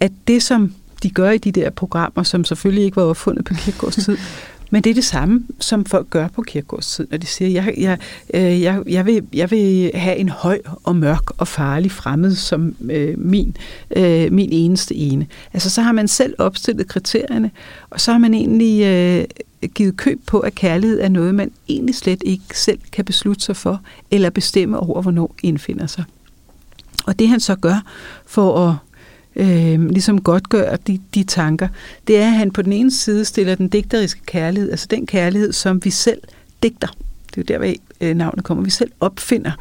Speaker 2: at det som de gør i de der programmer, som selvfølgelig ikke var opfundet på Kirkegaards tid, [laughs] Men det er det samme, som folk gør på kirkegårdstid, når de siger, jeg, jeg, øh, jeg, jeg, vil, jeg vil have en høj og mørk og farlig fremmed som øh, min, øh, min eneste ene. Altså så har man selv opstillet kriterierne, og så har man egentlig øh, givet køb på, at kærlighed er noget, man egentlig slet ikke selv kan beslutte sig for, eller bestemme over, hvornår indfinder sig. Og det han så gør for at øh, ligesom godt gør de, de tanker, det er, at han på den ene side stiller den digteriske kærlighed, altså den kærlighed, som vi selv digter. Det er jo der, hvor øh, navnet kommer. Vi selv opfinder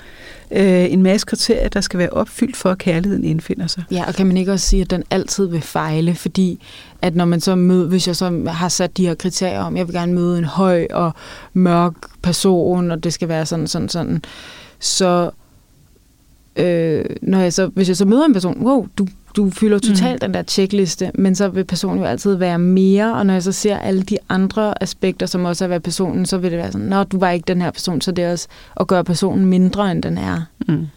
Speaker 2: øh, en masse kriterier, der skal være opfyldt for, at kærligheden indfinder sig.
Speaker 1: Ja, og kan man ikke også sige, at den altid vil fejle, fordi at når man så møder, hvis jeg så har sat de her kriterier om, jeg vil gerne møde en høj og mørk person, og det skal være sådan, sådan, sådan, så øh, når jeg så, hvis jeg så møder en person, wow, du du fylder totalt mm. den der checkliste, men så vil personen jo altid være mere, og når jeg så ser alle de andre aspekter, som også er ved personen, så vil det være sådan, nå, du var ikke den her person, så det er også at gøre personen mindre, end den er. Mm.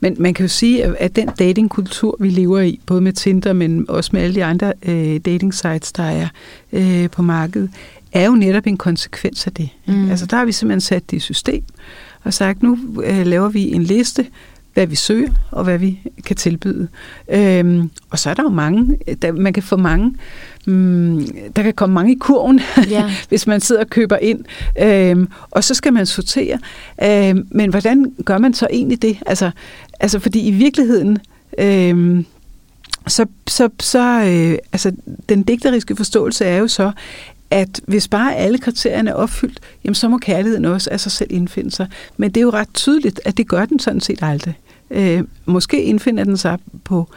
Speaker 2: Men man kan jo sige, at den datingkultur, vi lever i, både med Tinder, men også med alle de andre øh, dating sites, der er øh, på markedet, er jo netop en konsekvens af det. Mm. Altså der har vi simpelthen sat det i system, og sagt, nu øh, laver vi en liste, hvad vi søger, og hvad vi kan tilbyde. Øhm, og så er der jo mange, der, man kan få mange, um, der kan komme mange i kurven, [laughs] ja. hvis man sidder og køber ind. Øhm, og så skal man sortere. Øhm, men hvordan gør man så egentlig det? Altså, altså fordi i virkeligheden, øhm, så, så, så øh, altså, den digteriske forståelse er jo så, at hvis bare alle kriterierne er opfyldt, jamen så må kærligheden også af sig selv indfinde sig. Men det er jo ret tydeligt, at det gør den sådan set aldrig. Øh, måske indfinder den sig på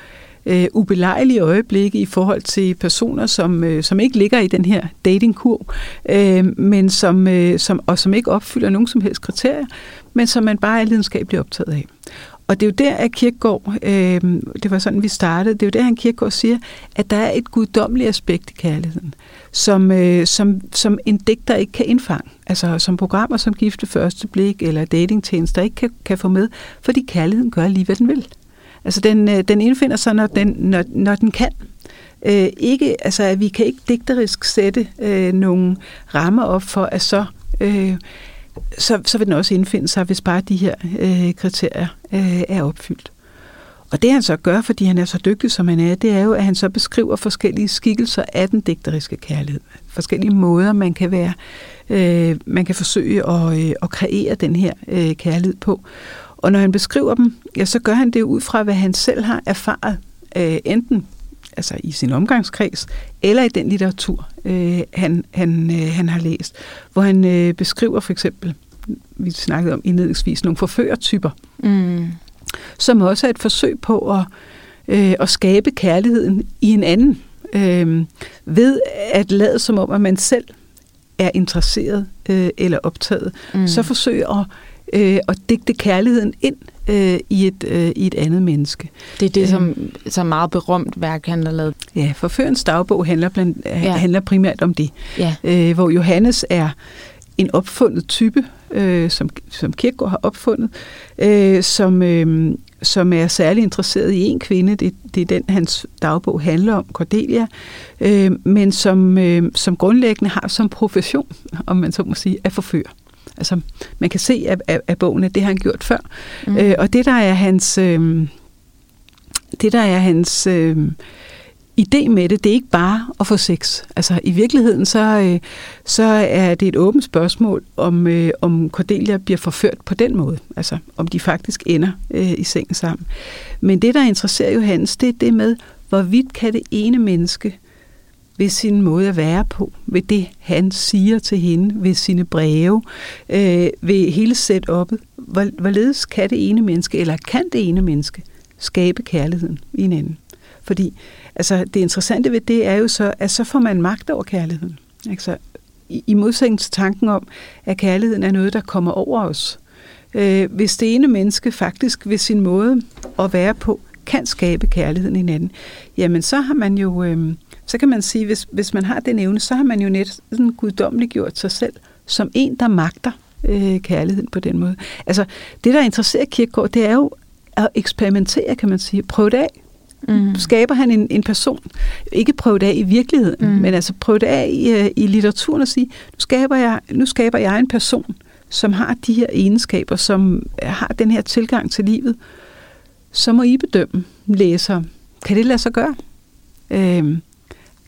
Speaker 2: øh, ubelejlige øjeblikke i forhold til personer, som, øh, som ikke ligger i den her datingkurv, øh, men som, øh, som, og som ikke opfylder nogen som helst kriterier, men som man bare er lidenskabeligt optaget af. Og det er jo der, at Kirkegaard, øh, det var sådan, vi startede, det er jo der, han Kirkegaard siger, at der er et guddommeligt aspekt i kærligheden, som, øh, som, som en digter ikke kan indfange. Altså som programmer som Gifte Første Blik eller datingtjenester ikke kan, kan få med, fordi kærligheden gør lige, hvad den vil. Altså den, øh, den indfinder sig, når den, når, når den kan. Øh, ikke, altså, at vi kan ikke digterisk sætte øh, nogle rammer op for, at så... Øh, så, så vil den også indfinde sig, hvis bare de her øh, kriterier øh, er opfyldt. Og det han så gør, fordi han er så dygtig som han er, det er jo, at han så beskriver forskellige skikkelser af den digteriske kærlighed. Forskellige måder, man kan være, øh, man kan forsøge at, øh, at kreere den her øh, kærlighed på. Og når han beskriver dem, ja, så gør han det ud fra, hvad han selv har erfaret, øh, enten altså i sin omgangskreds, eller i den litteratur, øh, han, han, øh, han har læst, hvor han øh, beskriver for eksempel, vi snakkede om indledningsvis, nogle forførertyper, mm. som også er et forsøg på at, øh, at skabe kærligheden i en anden, øh, ved at lade som om, at man selv er interesseret øh, eller optaget, mm. så forsøger at, øh, at digte kærligheden ind øh, i, et, øh, i et andet menneske.
Speaker 1: Det er det, som, øh. som meget berømt værk, han har lavet.
Speaker 2: Ja, Forførens dagbog handler, blandt, ja. handler primært om det. Ja. Øh, hvor Johannes er en opfundet type, øh, som, som Kierkegaard har opfundet, øh, som, øh, som er særlig interesseret i en kvinde. Det, det er den, hans dagbog handler om, Cordelia, øh, men som, øh, som grundlæggende har som profession, om man så må sige, at forføre. Altså, man kan se af, af, af bogen, at det har han gjort før. Mm. Øh, og det, der er hans... Øh, det, der er hans... Øh, idé med det, det er ikke bare at få sex. Altså i virkeligheden, så, øh, så er det et åbent spørgsmål, om, øh, om Cordelia bliver forført på den måde. Altså om de faktisk ender øh, i sengen sammen. Men det, der interesserer Johannes, det er det med, hvorvidt kan det ene menneske ved sin måde at være på, ved det, han siger til hende, ved sine breve, øh, ved hele setup'et. Hvor, hvorledes kan det ene menneske, eller kan det ene menneske, skabe kærligheden i en anden? Fordi altså, det interessante ved det er jo så, at så får man magt over kærligheden. Altså, i, i modsætning til tanken om, at kærligheden er noget, der kommer over os. Øh, hvis det ene menneske faktisk ved sin måde at være på, kan skabe kærligheden i hinanden, jamen så har man jo... Øh, så kan man sige, hvis, hvis man har den evne, så har man jo net sådan guddommeligt gjort sig selv som en, der magter øh, kærligheden på den måde. Altså, det, der interesserer Kierkegaard, det er jo at eksperimentere, kan man sige. Prøve det af. Mm. Skaber han en, en person, ikke prøvet af i virkeligheden, mm. men altså prøvet af i, øh, i litteraturen og sige, nu skaber, jeg, nu skaber jeg en person, som har de her egenskaber, som har den her tilgang til livet, så må I bedømme læser. Kan det lade sig gøre? Øh,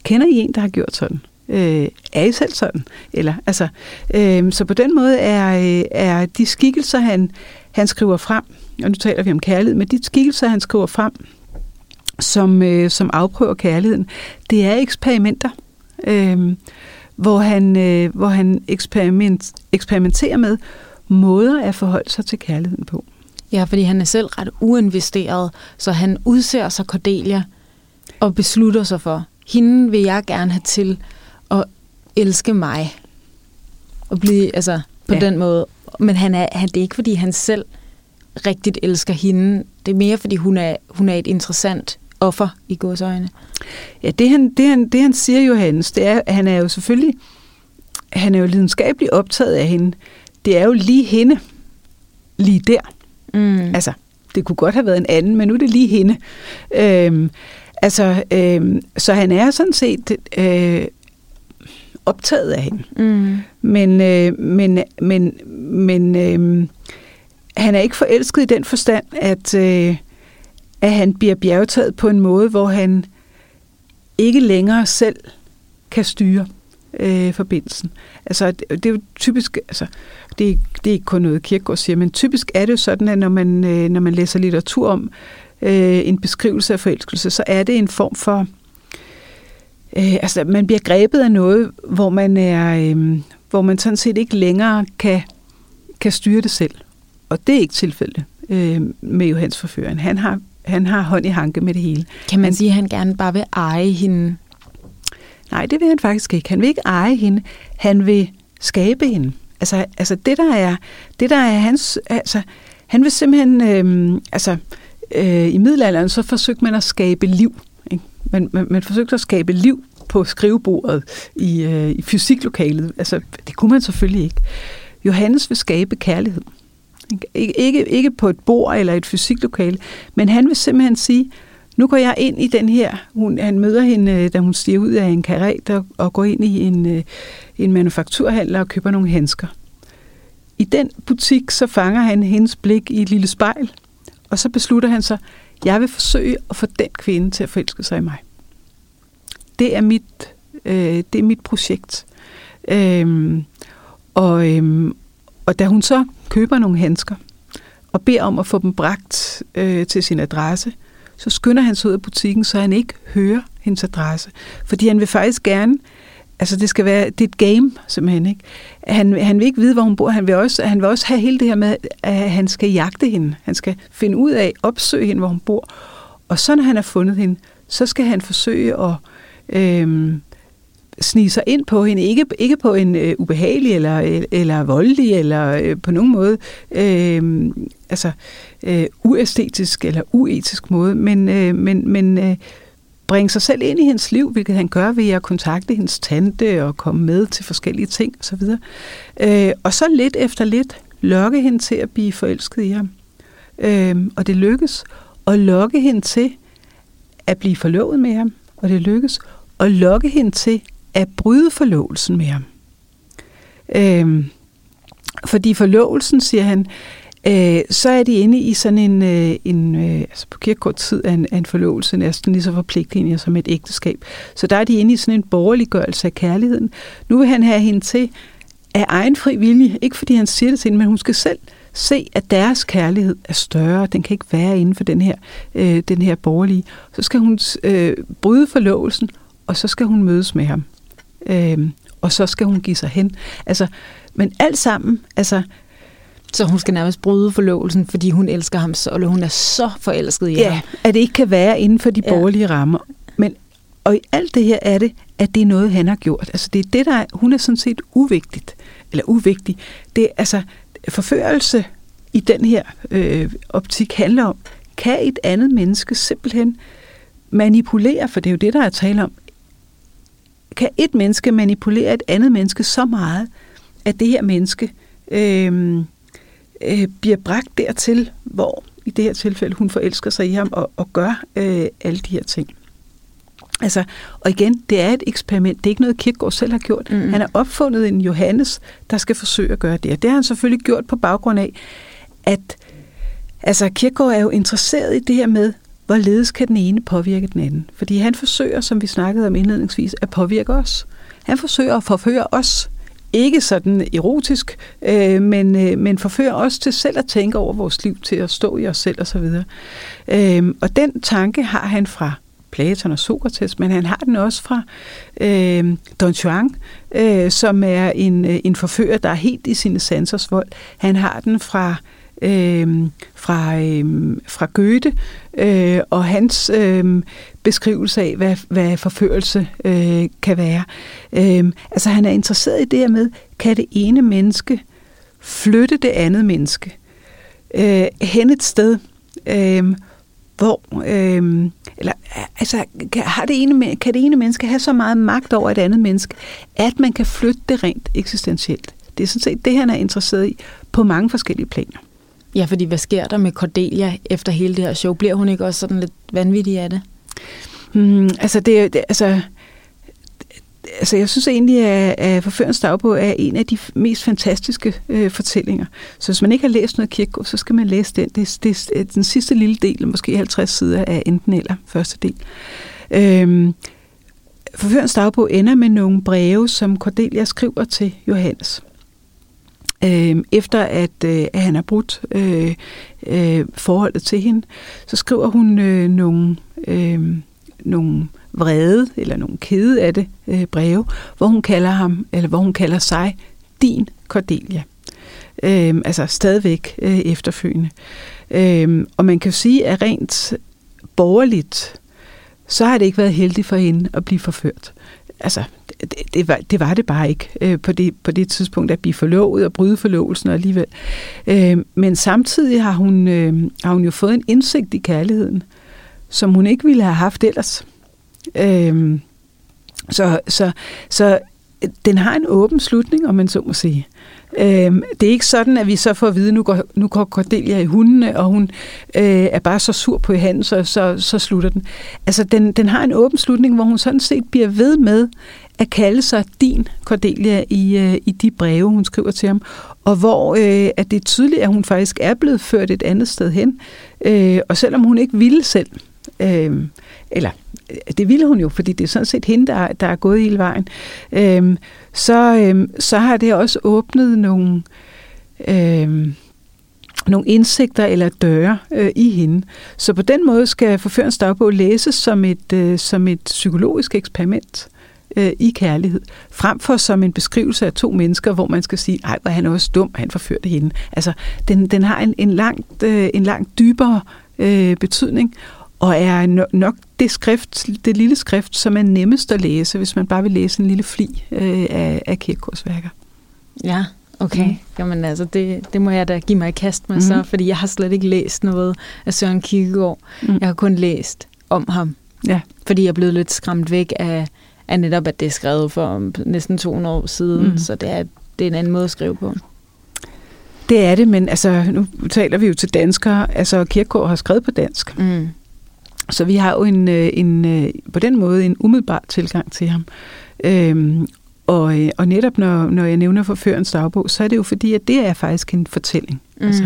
Speaker 2: kender I en, der har gjort sådan? Øh, er I selv sådan? Eller, altså, øh, så på den måde er, øh, er de skikkelser, han, han skriver frem, og nu taler vi om kærlighed, men de skikkelser, han skriver frem, som, øh, som afprøver kærligheden, det er eksperimenter, øh, hvor han, øh, hvor han eksperiment, eksperimenterer med måder at forholde sig til kærligheden på.
Speaker 1: Ja, fordi han er selv ret uinvesteret, så han udser sig Cordelia og beslutter sig for, hende vil jeg gerne have til at elske mig. Og blive, altså, på ja. den måde. Men han er, han, det er ikke, fordi han selv rigtigt elsker hende. Det er mere, fordi hun er, hun er et interessant offer i gods øjne.
Speaker 2: Ja, det han, det han, det han siger Johannes, det er, han er jo selvfølgelig, han er jo lidenskabeligt optaget af hende. Det er jo lige hende, lige der. Mm. Altså, det kunne godt have været en anden, men nu er det lige hende. Øhm, altså, øhm, så han er sådan set øh, optaget af hende. Mm. Men, øh, men, men, men øh, han er ikke forelsket i den forstand, at, øh, at han bliver bjergtaget på en måde, hvor han ikke længere selv kan styre øh, forbindelsen. Altså, det, det er jo typisk, altså, det, det er ikke kun noget Kierkegaard siger, men typisk er det jo sådan, at når man, øh, når man læser litteratur om øh, en beskrivelse af forelskelse, så er det en form for, øh, altså man bliver grebet af noget, hvor man er, øh, hvor man sådan set ikke længere kan, kan styre det selv. Og det er ikke tilfældet øh, med Johannes forføren. Han har, han har hånd i hanke med det hele.
Speaker 1: Kan man han, sige, at han gerne bare vil eje hende?
Speaker 2: Nej, det vil han faktisk ikke. Han vil ikke eje hende. Han vil skabe hende. Altså, altså det, der er, det, der er hans... Altså, han vil simpelthen... Øh, altså, øh, I middelalderen, så forsøgte man at skabe liv. Ikke? Man, man, man forsøgte at skabe liv på skrivebordet i, øh, i fysiklokalet. Altså, det kunne man selvfølgelig ikke. Johannes vil skabe kærlighed. Ikke, ikke, ikke på et bord eller et fysiklokale, men han vil simpelthen sige, nu går jeg ind i den her, hun, han møder hende, øh, da hun stiger ud af en karret og, og går ind i en, øh, en manufakturhandler og køber nogle handsker. I den butik, så fanger han hendes blik i et lille spejl, og så beslutter han sig, jeg vil forsøge at få den kvinde til at forelske sig i mig. Det er mit, øh, det er mit projekt. Øhm, og, øhm, og da hun så køber nogle handsker, og beder om at få dem bragt øh, til sin adresse, så skynder han sig ud af butikken, så han ikke hører hendes adresse. Fordi han vil faktisk gerne, altså det skal være, det er et game simpelthen, ikke? Han, han vil ikke vide, hvor hun bor. Han vil, også, han vil også have hele det her med, at han skal jagte hende. Han skal finde ud af, opsøge hende, hvor hun bor. Og så når han har fundet hende, så skal han forsøge at øh, snige sig ind på hende, ikke, ikke på en øh, ubehagelig eller, øh, eller voldelig eller øh, på nogen måde øh, altså, øh, uæstetisk eller uetisk måde, men, øh, men, men øh, bringe sig selv ind i hendes liv, hvilket han gør ved at kontakte hendes tante og komme med til forskellige ting osv. Øh, og så lidt efter lidt lokke hende til at blive forelsket i ham. Øh, og det lykkes. Og lokke hende til at blive forlovet med ham. Og det lykkes. Og lokke hende til at bryde forlovelsen med ham. Øh, fordi forlovelsen, siger han, øh, så er de inde i sådan en, øh, en øh, altså på kirkekort tid er en, en forlovelse næsten lige så forpligtende som et ægteskab. Så der er de inde i sådan en borgerliggørelse af kærligheden. Nu vil han have hende til af egen fri vilje, ikke fordi han siger det til hende, men hun skal selv se, at deres kærlighed er større. Den kan ikke være inden for den her, øh, den her borgerlige. Så skal hun øh, bryde forlovelsen, og så skal hun mødes med ham. Øh, og så skal hun give sig hen. Altså, men alt sammen, altså,
Speaker 1: så hun skal nærmest bryde forlovelsen, fordi hun elsker ham så, eller hun er så forelsket i
Speaker 2: ja,
Speaker 1: ham.
Speaker 2: at det ikke kan være inden for de ja. borgerlige rammer. Men, og i alt det her er det, at det er noget, han har gjort. Altså det er det, der er, hun er sådan set uvigtigt, eller uvigtig. Det er altså forførelse i den her øh, optik handler om, kan et andet menneske simpelthen manipulere, for det er jo det, der er tale om, kan et menneske manipulere et andet menneske så meget, at det her menneske øh, øh, bliver bragt dertil, hvor i det her tilfælde, hun forelsker sig i ham og, og gør øh, alle de her ting. Altså, og igen, det er et eksperiment. Det er ikke noget, Kierkegaard selv har gjort. Mm. Han har opfundet en Johannes, der skal forsøge at gøre det. Og det har han selvfølgelig gjort på baggrund af, at altså, Kierkegaard er jo interesseret i det her med, hvorledes kan den ene påvirke den anden. Fordi han forsøger, som vi snakkede om indledningsvis, at påvirke os. Han forsøger at forføre os. Ikke sådan erotisk, øh, men, øh, men forfører os til selv at tænke over vores liv, til at stå i os selv osv. Øh, og den tanke har han fra Platon og Sokrates, men han har den også fra øh, Don Juan, øh, som er en, øh, en forfører, der er helt i sine sansers vold. Han har den fra øh, Øhm, fra, øh, fra Goethe øh, og hans øh, beskrivelse af, hvad, hvad forførelse øh, kan være. Øh, altså han er interesseret i det her med, kan det ene menneske flytte det andet menneske øh, hen et sted, øh, hvor, øh, eller, altså, kan, har det ene, kan det ene menneske have så meget magt over et andet menneske, at man kan flytte det rent eksistentielt. Det er sådan set det, han er interesseret i på mange forskellige planer.
Speaker 1: Ja, fordi hvad sker der med Cordelia efter hele det her show? Bliver hun ikke også sådan lidt vanvittig af det?
Speaker 2: Mm, altså, det, det, altså, altså, jeg synes egentlig, at, at Forførens dagbog er en af de mest fantastiske øh, fortællinger. Så hvis man ikke har læst noget Kierkegaard, så skal man læse den. Det, det er den sidste lille del, måske 50 sider af enten eller første del. Øhm, Forførens dagbog ender med nogle breve, som Cordelia skriver til Johannes øh, efter at, øh, at han har brudt øh, øh, forholdet til hende, så skriver hun øh, nogle, øh, nogle vrede eller nogle kede af det øh, breve, hvor hun kalder ham eller hvor hun kalder sig din Cordelia. Øh, altså stadigvæk øh, efterfølgende. Øh, og man kan jo sige, at rent borgerligt, så har det ikke været heldigt for hende at blive forført. Altså, det, det, var, det var det bare ikke øh, på, det, på det tidspunkt at blive forlovet og bryde forlovelsen og alligevel. Øh, men samtidig har hun, øh, har hun jo fået en indsigt i kærligheden, som hun ikke ville have haft ellers. Øh, så, så, så øh, den har en åben slutning, om man så må sige. Øhm, det er ikke sådan, at vi så får at vide, nu går, nu går Cordelia i hundene, og hun øh, er bare så sur på hans, og så, så slutter den. Altså, den, den har en åben slutning, hvor hun sådan set bliver ved med at kalde sig din Cordelia i, øh, i de breve, hun skriver til ham, og hvor øh, at det er tydeligt, at hun faktisk er blevet ført et andet sted hen, øh, og selvom hun ikke ville selv, øh, eller det ville hun jo, fordi det er sådan set hende, der, der er gået hele vejen, øhm, så, øhm, så har det også åbnet nogle... øhm, nogle indsigter eller døre øh, i hende. Så på den måde skal forførens dagbog læses som et, øh, som et psykologisk eksperiment øh, i kærlighed, frem for som en beskrivelse af to mennesker, hvor man skal sige, ej, hvor han er også dum, han forførte hende. Altså, den, den har en, en, langt, øh, en langt dybere øh, betydning, og er nok det skrift, det lille skrift, som er nemmest at læse, hvis man bare vil læse en lille fli øh, af, af Kierkegaards værker.
Speaker 1: Ja, okay. Mm. Jamen altså, det, det må jeg da give mig i kast med mm. så, fordi jeg har slet ikke læst noget af Søren Kierkegaard. Mm. Jeg har kun læst om ham. Ja. Fordi jeg er blevet lidt skræmt væk af, af netop, at det er skrevet for næsten 200 år siden, mm. så det er, det er en anden måde at skrive på.
Speaker 2: Det er det, men altså, nu taler vi jo til danskere. Altså, Kierkegaard har skrevet på dansk. Mm. Så vi har jo en, øh, en, øh, på den måde en umiddelbar tilgang til ham. Øhm, og, øh, og netop når, når jeg nævner forførens dagbog, så er det jo fordi, at det er faktisk en fortælling. Mm. Altså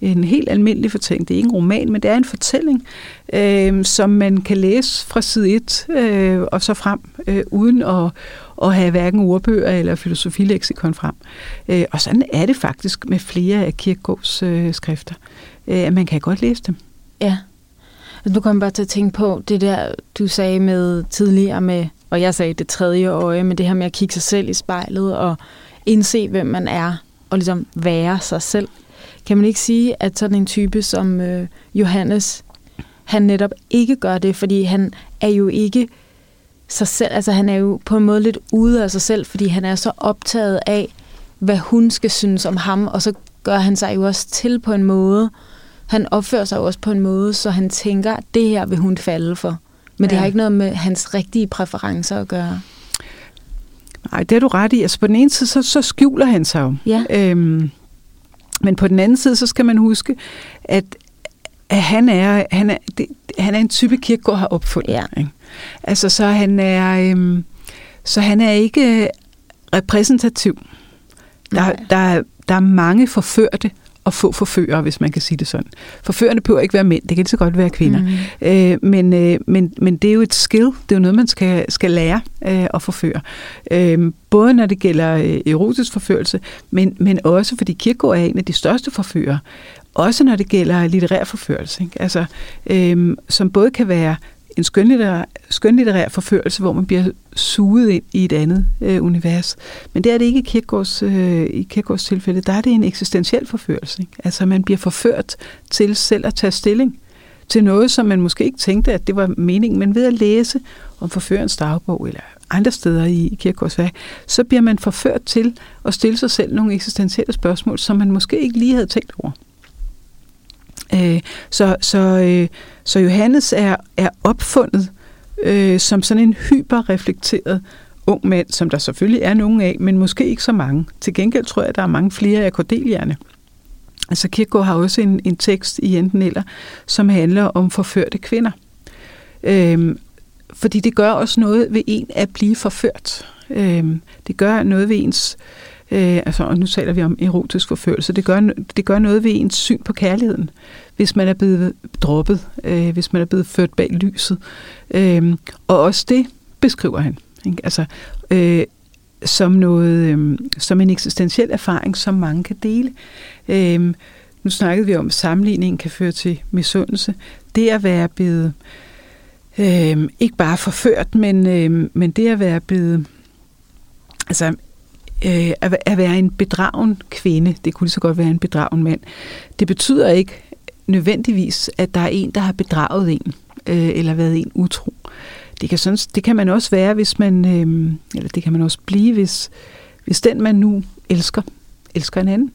Speaker 2: en helt almindelig fortælling. Det er ikke en roman, men det er en fortælling, øh, som man kan læse fra side 1 øh, og så frem, øh, uden at, at have hverken ordbøger eller filosofileksikon frem. Øh, og sådan er det faktisk med flere af Kierkegaards øh, skrifter. Øh, man kan godt læse dem.
Speaker 1: Ja. Nu kommer jeg bare til at tænke på det der, du sagde med tidligere med, og jeg sagde det tredje øje, men det her med at kigge sig selv i spejlet og indse, hvem man er, og ligesom være sig selv. Kan man ikke sige, at sådan en type som øh, Johannes, han netop ikke gør det, fordi han er jo ikke sig selv, altså han er jo på en måde lidt ude af sig selv, fordi han er så optaget af, hvad hun skal synes om ham, og så gør han sig jo også til på en måde, han opfører sig også på en måde, så han tænker, at det her vil hun falde for. Men ja. det har ikke noget med hans rigtige præferencer at gøre.
Speaker 2: Nej, det er du ret i. Altså på den ene side, så, så skjuler han sig jo. Ja. Øhm, men på den anden side, så skal man huske, at at han er, han er, det, han er en type kirkegård har opfundet.
Speaker 1: Ja.
Speaker 2: Ikke? Altså, så han er, øhm, så han er ikke repræsentativ. Der,
Speaker 1: Nej.
Speaker 2: der, der er mange forførte og få forfører, hvis man kan sige det sådan. Forførende behøver ikke være mænd, det kan lige så godt være kvinder.
Speaker 1: Mm.
Speaker 2: Øh, men, øh, men, men det er jo et skill, det er jo noget, man skal, skal lære øh, at forføre. Øh, både når det gælder øh, erotisk forførelse, men, men også fordi Kierkegaard er en af de største forfører. Også når det gælder litterær forførelse. Ikke? Altså, øh, som både kan være en skønlitterær, skønlitterær forførelse, hvor man bliver suget ind i et andet øh, univers. Men det er det ikke i Kierkegaards, øh, i Kierkegaards tilfælde. Der er det en eksistentiel forførelse. Ikke? Altså man bliver forført til selv at tage stilling til noget, som man måske ikke tænkte, at det var meningen, men ved at læse om forførens dagbog eller andre steder i Kierkegaards værk, så bliver man forført til at stille sig selv nogle eksistentielle spørgsmål, som man måske ikke lige havde tænkt over. Øh, så, så, øh, så Johannes er, er opfundet øh, som sådan en hyperreflekteret ung mand, som der selvfølgelig er nogen af, men måske ikke så mange. Til gengæld tror jeg, at der er mange flere af kordelierne. Altså Kierkegaard har også en, en tekst i enten eller, som handler om forførte kvinder. Øhm, fordi det gør også noget ved en at blive forført. Øhm, det gør noget ved ens, øh, Øh, altså, og nu taler vi om erotisk forførelse, det gør, det gør noget ved ens syn på kærligheden, hvis man er blevet droppet, øh, hvis man er blevet ført bag lyset. Øh, og også det beskriver han. Ikke? Altså, øh, som noget, øh, som en eksistentiel erfaring, som mange kan dele. Øh, nu snakkede vi om, at sammenligningen kan føre til misundelse. Det at være blevet øh, ikke bare forført, men, øh, men det at være blevet altså øh, at, at være en bedragen kvinde, det kunne så godt være en bedragen mand, det betyder ikke nødvendigvis, at der er en, der har bedraget en, øh, eller været en utro. Det kan, sådan, det kan man også være, hvis man, øh, eller det kan man også blive, hvis, hvis den, man nu elsker, elsker en anden.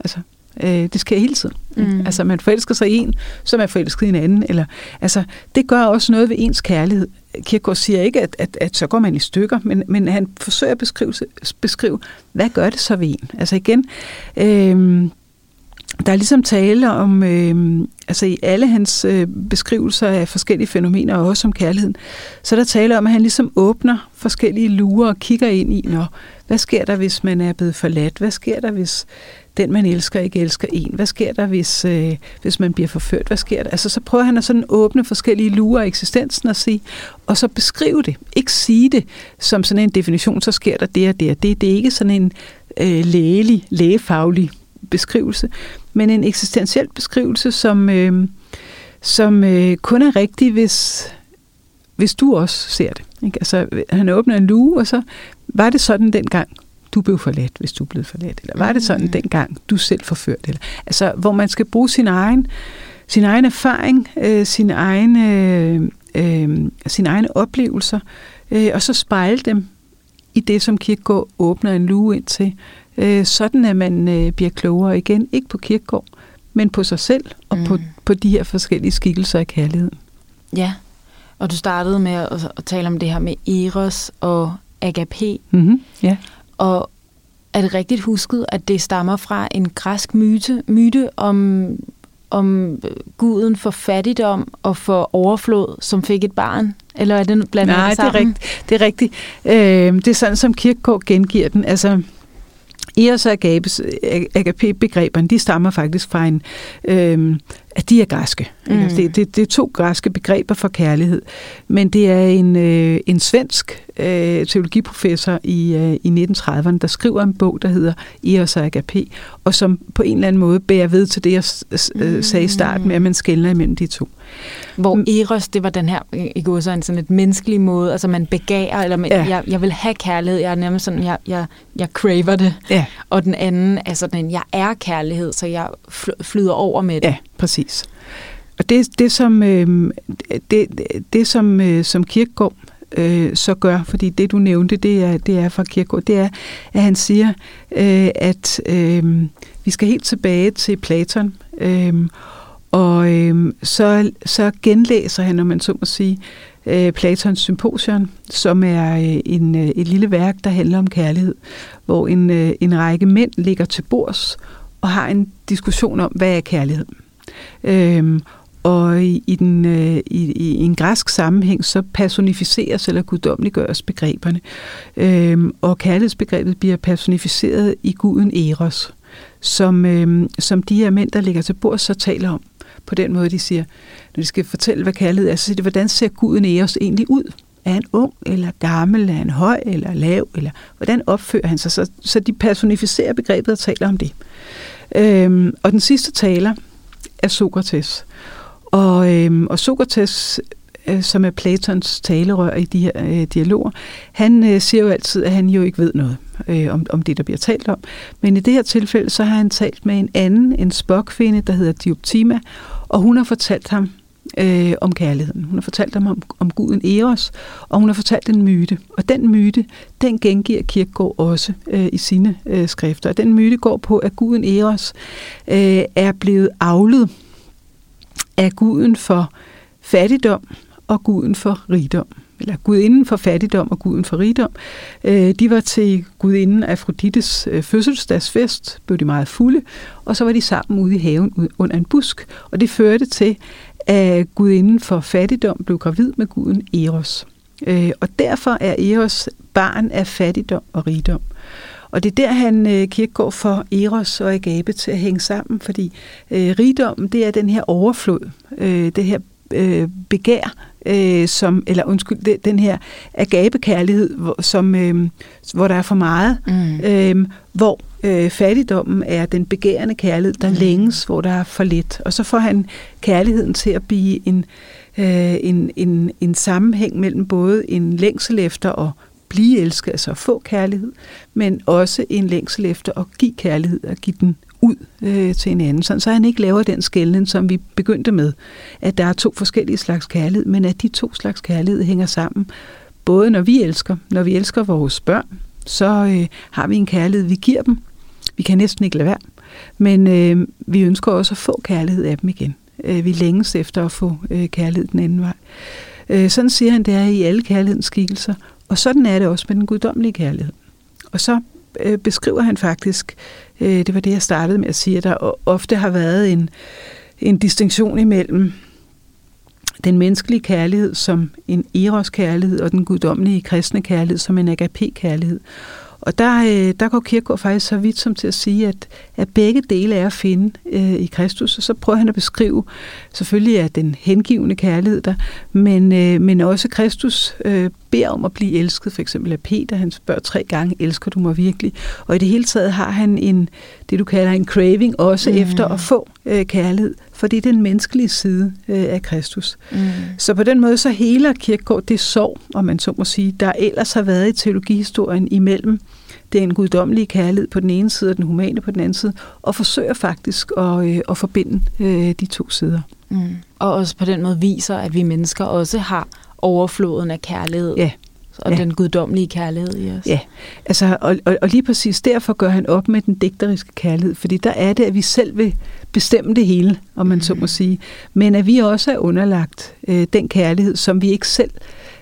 Speaker 2: Altså, øh, det sker hele tiden. Mm. Altså, man forelsker sig i en, så man forelsket i en anden. Eller, altså, det gør også noget ved ens kærlighed. Kierkegaard siger ikke, at, at, at så går man i stykker, men, men han forsøger at beskrive, beskrive, hvad gør det så ved en? Altså igen, øh, der er ligesom tale om, øh, altså i alle hans øh, beskrivelser af forskellige fænomener, og også om kærligheden, så er der tale om, at han ligesom åbner forskellige lurer og kigger ind i, når, hvad sker der, hvis man er blevet forladt? Hvad sker der, hvis den, man elsker, ikke elsker en? Hvad sker der, hvis, øh, hvis man bliver forført? Hvad sker der? Altså, så prøver han at sådan åbne forskellige lurer af eksistensen og sige, og så beskrive det. Ikke sige det som sådan en definition, så sker der det og det og det. Det er ikke sådan en øh, lægelig, lægefaglig beskrivelse, men en eksistentiel beskrivelse, som, øh, som øh, kun er rigtig, hvis, hvis du også ser det. Ikke? Altså, han åbner en luge, og så var det sådan dengang, du blev forladt, hvis du blev forladt, eller var det sådan dengang, du selv forført, eller, altså, hvor man skal bruge sin egen, sin egen erfaring, øh, sin egen, øh, øh, sine egne oplevelser, øh, og så spejle dem i det, som Kierkegaard åbner en luge ind til, øh, sådan at man øh, bliver klogere igen, ikke på Kierkegaard, men på sig selv og mm. på, på de her forskellige skikkelser af kærligheden.
Speaker 1: Ja, og du startede med at, at tale om det her med Eros og agape.
Speaker 2: Mm-hmm. Ja.
Speaker 1: Og er det rigtigt husket, at det stammer fra en græsk myte, myte om, om guden for fattigdom og for overflod, som fik et barn? Eller er det blandt
Speaker 2: Nej,
Speaker 1: det
Speaker 2: er rigtigt. Det er, rigtigt. Øh, det er sådan, som Kierkegaard gengiver den. Altså, Eros og Agapes, agape-begreberne, de stammer faktisk fra en, øh, at de er græske. Mm. Altså, det, det, det er to græske begreber for kærlighed, men det er en, øh, en svensk øh, teologiprofessor i, øh, i 1930'erne, der skriver en bog, der hedder Eros og Agape, og som på en eller anden måde bærer ved til det, jeg øh, sagde i starten med, at man skældner imellem de to.
Speaker 1: Hvor Eros, det var den her, i går så en sådan et menneskelig måde, altså man begærer, eller man, ja. jeg, jeg vil have kærlighed, jeg er nærmest sådan, jeg, jeg, jeg craver det.
Speaker 2: Ja.
Speaker 1: Og den anden er sådan, jeg er kærlighed, så jeg flyder over med det.
Speaker 2: Ja, præcis. Og det, det som, øh, det, det som, øh, som Kirkegaard øh, så gør, fordi det du nævnte, det er, det er fra Kirkegaard, det er, at han siger, øh, at øh, vi skal helt tilbage til Platon, øh, og øh, så, så genlæser han, om man så må sige, øh, Platons Symposion, som er øh, en, øh, et lille værk, der handler om kærlighed, hvor en, øh, en række mænd ligger til bords og har en diskussion om, hvad er kærlighed. Øhm, og i, i, den, øh, i, i en græsk sammenhæng, så personificeres eller guddommeliggøres begreberne. Øhm, og kærlighedsbegrebet bliver personificeret i guden Eros, som, øhm, som de her mænd, der ligger til bord, så taler om. På den måde, de siger, når de skal fortælle, hvad kærlighed er, så siger de, hvordan ser guden Eros egentlig ud? Er han ung, eller gammel, er han høj, eller lav, eller hvordan opfører han sig? Så, så de personificerer begrebet og taler om det. Øhm, og den sidste taler af Sokrates. Og, øh, og Sokrates, øh, som er Platons talerør i de her øh, dialoger, han øh, siger jo altid, at han jo ikke ved noget øh, om, om det, der bliver talt om. Men i det her tilfælde, så har han talt med en anden, en spokfinde, der hedder Dioptima, og hun har fortalt ham øh, om kærligheden. Hun har fortalt dem om, om guden Eros, og hun har fortalt en myte. Og den myte, den gengiver Kirkegaard også øh, i sine øh, skrifter. Og den myte går på, at guden Eros øh, er blevet avlet af guden for fattigdom og guden for rigdom eller gudinden for fattigdom og guden for rigdom. Øh, de var til gudinden Afrodites øh, fødselsdagsfest, blev de meget fulde, og så var de sammen ude i haven under en busk, og det førte til, at gudinden for fattigdom blev gravid med guden Eros. Øh, og derfor er Eros barn af fattigdom og rigdom. Og det er der, han øh, Kierkegaard for Eros og Agape til at hænge sammen, fordi øh, rigdommen, det er den her overflod, øh, det her øh, begær, øh, som, eller undskyld, det, den her agape-kærlighed, hvor, som, øh, hvor der er for meget, mm. øh, hvor øh, fattigdommen er den begærende kærlighed, der mm. længes, hvor der er for lidt. Og så får han kærligheden til at blive en, øh, en, en, en sammenhæng mellem både en længsel efter at blive elsket, altså at få kærlighed, men også en længsel efter at give kærlighed og give den ud øh, til en anden, sådan, så han ikke laver den skældning, som vi begyndte med, at der er to forskellige slags kærlighed, men at de to slags kærlighed hænger sammen. Både når vi elsker, når vi elsker vores børn, så øh, har vi en kærlighed, vi giver dem. Vi kan næsten ikke lade være. Men øh, vi ønsker også at få kærlighed af dem igen. Øh, vi længes efter at få øh, kærlighed den anden vej. Øh, sådan siger han, det er i alle kærlighedens skikkelser. Og sådan er det også med den guddommelige kærlighed. Og så øh, beskriver han faktisk, øh, det var det, jeg startede med at sige, at der ofte har været en, en distinktion imellem den menneskelige kærlighed som en eros-kærlighed, og den guddommelige kristne kærlighed som en agape-kærlighed. Og der, øh, der går Kierkegaard faktisk så vidt som til at sige, at, at begge dele er at finde øh, i Kristus. Og så prøver han at beskrive, selvfølgelig er den hengivende kærlighed der, men, øh, men også Kristus øh, beder om at blive elsket, for eksempel af Peter. Han spørger tre gange, elsker du mig virkelig? Og i det hele taget har han en, det du kalder en craving, også mm. efter at få øh, kærlighed, for det er den menneskelige side øh, af Kristus. Mm. Så på den måde så heler Kierkegaard det sorg, om man så må sige, der ellers har været i teologihistorien imellem den guddommelige kærlighed på den ene side og den humane på den anden side, og forsøger faktisk at, øh, at forbinde øh, de to sider.
Speaker 1: Mm. Og også på den måde viser, at vi mennesker også har overfloden af kærlighed.
Speaker 2: Ja.
Speaker 1: Og ja. den guddommelige kærlighed i os.
Speaker 2: Ja, altså, og, og, og lige præcis derfor gør han op med den digteriske kærlighed, fordi der er det, at vi selv vil bestemme det hele, om man mm. så må sige. Men at vi også er underlagt øh, den kærlighed, som vi ikke selv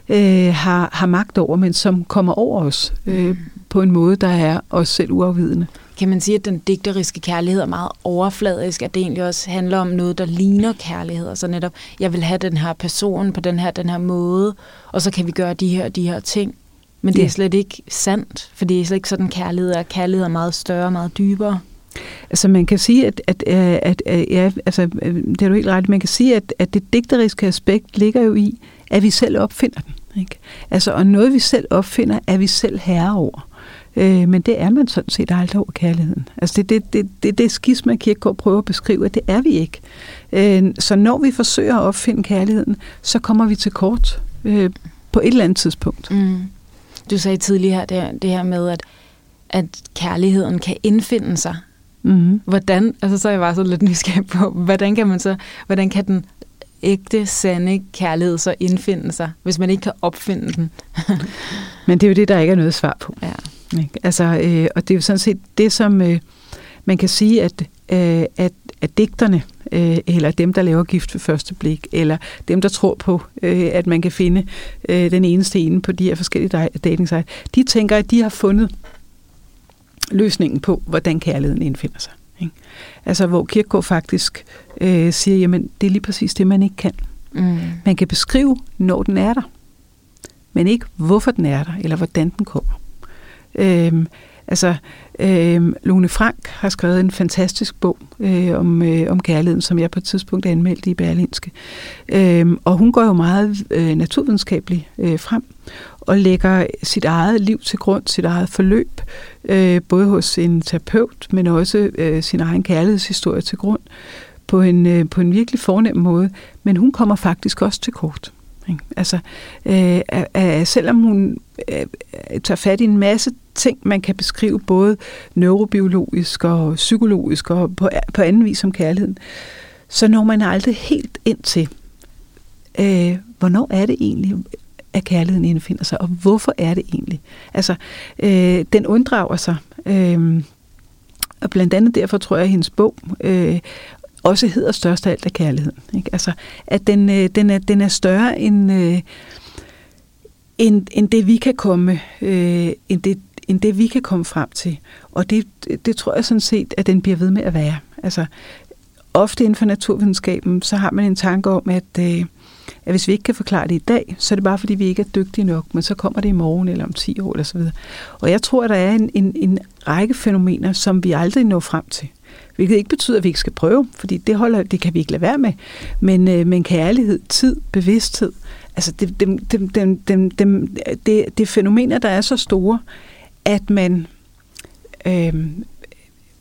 Speaker 2: øh, har, har magt over, men som kommer over os øh, mm. på en måde, der er os selv uafvidende.
Speaker 1: Kan man sige, at den digteriske kærlighed er meget overfladisk, at det egentlig også handler om noget, der ligner kærlighed, altså netop, jeg vil have den her person på den her, den her måde, og så kan vi gøre de her de her ting. Men det er slet ikke sandt, for det er slet ikke sådan, kærlighed er. Kærlighed er meget større, meget dybere.
Speaker 2: Altså man kan sige, at, at, at, at ja, altså, det er du helt ret, man kan sige, at, at det digteriske aspekt ligger jo i, at vi selv opfinder den. Ikke? Altså, og noget vi selv opfinder, er vi selv herre over. Øh, men det er man sådan set aldrig over kærligheden. Altså det er det, det, det, det skisma, Kierkegaard prøver at beskrive, at det er vi ikke. Øh, så når vi forsøger at opfinde kærligheden, så kommer vi til kort øh, på et eller andet tidspunkt. Mm.
Speaker 1: Du sagde tidligere det, det her med, at, at kærligheden kan indfinde sig. Mm-hmm. Hvordan, altså så er jeg bare så lidt nysgerrig på, hvordan kan man så, hvordan kan den ægte, sande kærlighed så indfinde sig, hvis man ikke kan opfinde den? [laughs]
Speaker 2: Men det er jo det, der ikke er noget svar på. Ja. Ikke? Altså, øh, og det er jo sådan set det, som øh, man kan sige, at, øh, at, at digterne, øh, eller dem, der laver gift ved første blik, eller dem, der tror på, øh, at man kan finde øh, den eneste ene på de her forskellige dating de tænker, at de har fundet løsningen på, hvordan kærligheden indfinder sig. Ikke? Altså hvor Kierkegaard faktisk øh, siger, jamen det er lige præcis det, man ikke kan. Mm. Man kan beskrive, når den er der, men ikke hvorfor den er der, eller hvordan den kommer. Øhm, altså, øhm, Lone Frank har skrevet en fantastisk bog øh, om, øh, om kærligheden, som jeg på et tidspunkt anmeldte i Berlinske. Øhm, og hun går jo meget øh, naturvidenskabeligt øh, frem og lægger sit eget liv til grund, sit eget forløb, øh, både hos en terapeut, men også øh, sin egen kærlighedshistorie til grund, på en, øh, på en virkelig fornem måde. Men hun kommer faktisk også til kort. Ikke? Altså, øh, øh, selvom hun øh, tager fat i en masse ting, man kan beskrive både neurobiologisk og psykologisk og på, på anden vis som kærligheden, så når man aldrig helt ind til, øh, hvornår er det egentlig, at kærligheden indfinder sig, og hvorfor er det egentlig? Altså, øh, den unddrager sig, øh, og blandt andet derfor tror jeg, at hendes bog øh, også hedder størst af alt af kærligheden. Ikke? Altså, at den, øh, den, er, den er større end, øh, end, end det, vi kan komme, øh, end, det, end det, vi kan komme frem til. Og det, det tror jeg sådan set, at den bliver ved med at være. Altså, ofte inden for naturvidenskaben, så har man en tanke om, at, øh, at hvis vi ikke kan forklare det i dag, så er det bare fordi, vi ikke er dygtige nok, men så kommer det i morgen eller om 10 år eller så videre. Og jeg tror, at der er en, en, en række fænomener, som vi aldrig når frem til. Hvilket ikke betyder, at vi ikke skal prøve, fordi det, holder, det kan vi ikke lade være med. Men, øh, men kærlighed, tid, bevidsthed, altså det, dem, dem, dem, dem, dem, det, det fænomener, der er så store, at man øh,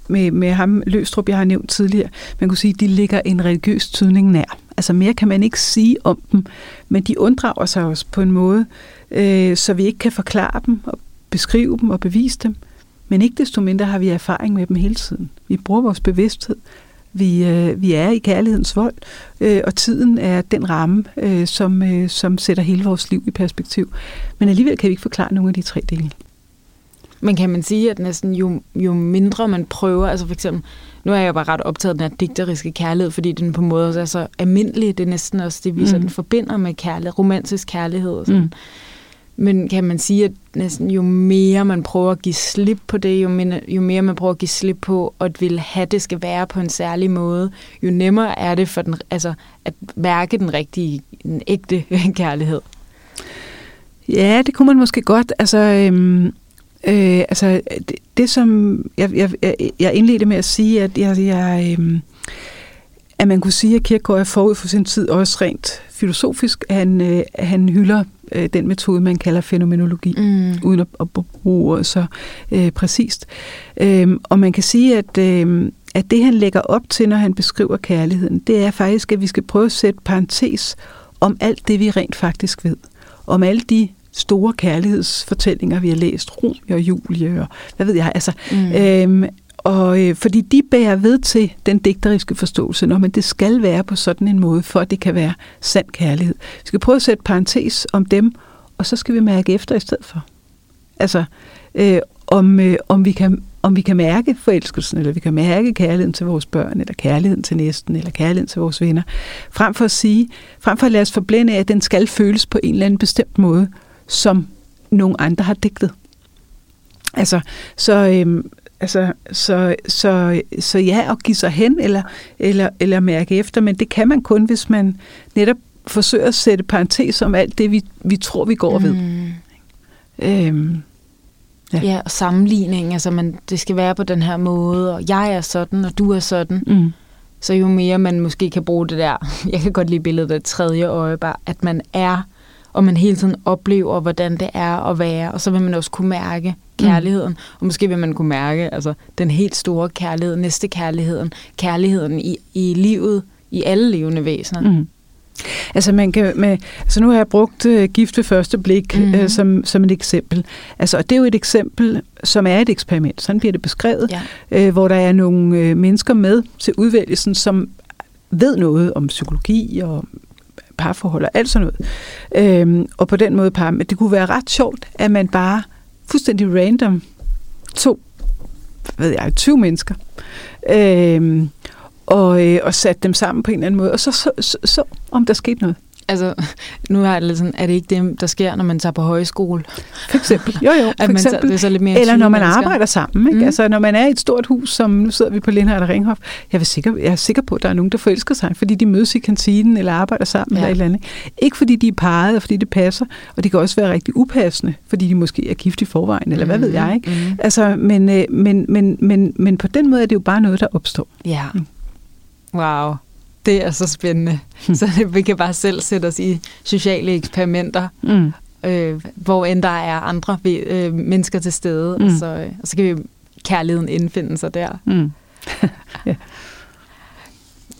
Speaker 2: med, med ham Løstrup, jeg har nævnt tidligere, man kunne sige, at de ligger en religiøs tydning nær. Altså mere kan man ikke sige om dem, men de unddrager sig også på en måde, øh, så vi ikke kan forklare dem og beskrive dem og bevise dem. Men ikke desto mindre har vi erfaring med dem hele tiden. Vi bruger vores bevidsthed. Vi, øh, vi er i kærlighedens vold, øh, og tiden er den ramme, øh, som, øh, som sætter hele vores liv i perspektiv. Men alligevel kan vi ikke forklare nogle af de tre dele.
Speaker 1: Men kan man sige, at næsten jo, jo mindre man prøver, altså for eksempel, nu er jeg jo bare ret optaget af den her digteriske kærlighed, fordi den på en måde er så almindelig, det er næsten også det, vi mm. sådan forbinder med kærlighed, romantisk kærlighed og sådan. Mm. Men kan man sige, at næsten jo mere man prøver at give slip på det, jo, mere, jo mere man prøver at give slip på, at vil have det skal være på en særlig måde, jo nemmere er det for den, altså, at mærke den rigtige, den ægte [laughs] kærlighed.
Speaker 2: Ja, det kunne man måske godt. Altså, øhm, øh, altså det, det som jeg, jeg, jeg indledte med at sige, at jeg, jeg øh, at man kunne sige, at Kierkegaard er forud for sin tid også rent filosofisk. Han, øh, han hylder øh, den metode, man kalder fænomenologi, mm. uden at, at bruge ordet så øh, præcist. Øhm, og man kan sige, at, øh, at det han lægger op til, når han beskriver kærligheden, det er faktisk, at vi skal prøve at sætte parentes om alt det, vi rent faktisk ved. Om alle de store kærlighedsfortællinger, vi har læst, Romeo og Julie og hvad ved jeg, altså, mm. øhm, og øh, fordi de bærer ved til den digteriske forståelse, når men det skal være på sådan en måde, for at det kan være sand kærlighed. Vi skal prøve at sætte parentes om dem, og så skal vi mærke efter i stedet for. Altså, øh, om, øh, om, vi kan, om vi kan mærke forelskelsen, eller vi kan mærke kærligheden til vores børn, eller kærligheden til næsten, eller kærligheden til vores venner, frem for at sige, frem for at lade os forblænde af, at den skal føles på en eller anden bestemt måde, som nogle andre har digtet. Altså, så, øhm, Altså, så, så, så ja, at give sig hen eller, eller, eller mærke efter, men det kan man kun, hvis man netop forsøger at sætte parentes om alt det, vi, vi tror, vi går mm. ved.
Speaker 1: Øhm, ja. ja, og sammenligning, altså man, det skal være på den her måde, og jeg er sådan, og du er sådan. Mm. Så jo mere man måske kan bruge det der, [laughs] jeg kan godt lide billedet af tredje øje, bare at man er og man hele tiden oplever, hvordan det er at være, og så vil man også kunne mærke kærligheden, mm. og måske vil man kunne mærke altså, den helt store kærlighed, næste kærligheden, kærligheden i, i livet, i alle levende væsener. Mm.
Speaker 2: Altså, man kan, med, altså nu har jeg brugt uh, gift ved første blik mm. uh, som, som et eksempel. Altså, og det er jo et eksempel, som er et eksperiment. Sådan bliver det beskrevet, ja. uh, hvor der er nogle uh, mennesker med til udvælgelsen, som ved noget om psykologi og parforhold og alt sådan noget. Øhm, og på den måde par. Men det kunne være ret sjovt, at man bare fuldstændig random to, hvad ved jeg, 20 mennesker, øhm, og, øh, og satte dem sammen på en eller anden måde, og så så, så, så om der skete noget.
Speaker 1: Altså, nu er det lidt sådan, er det ikke det, der sker, når man tager på højskole?
Speaker 2: For eksempel. Jo, jo. [laughs] For
Speaker 1: At man
Speaker 2: eksempel.
Speaker 1: det er så lidt mere
Speaker 2: Eller når man
Speaker 1: mennesker.
Speaker 2: arbejder sammen. Ikke?
Speaker 1: Mm.
Speaker 2: Mm. Altså, når man er i et stort hus, som nu sidder vi på Lindhardt og Ringhof. Jeg er, sikker, jeg er sikker på, at der er nogen, der forelsker sig, fordi de mødes i kantinen eller arbejder sammen Ja. eller et eller andet. Ikke fordi de er parret, og fordi det passer. Og det kan også være rigtig upassende, fordi de måske er gift i forvejen, eller hvad ved jeg. Ikke?
Speaker 1: Mm.
Speaker 2: Altså, men, øh, men, men, men, men på den måde er det jo bare noget, der opstår.
Speaker 1: Ja.
Speaker 2: Mm.
Speaker 1: Wow. Det er så spændende. så det, [laughs] vi kan bare selv sætte os i sociale eksperimenter,
Speaker 2: Mm.
Speaker 1: øh, hvor end der er andre øh, mennesker til stede,
Speaker 2: Mm.
Speaker 1: og, så, øh, og så kan vi kærligheden indfinde sig der.
Speaker 2: Mm. [laughs]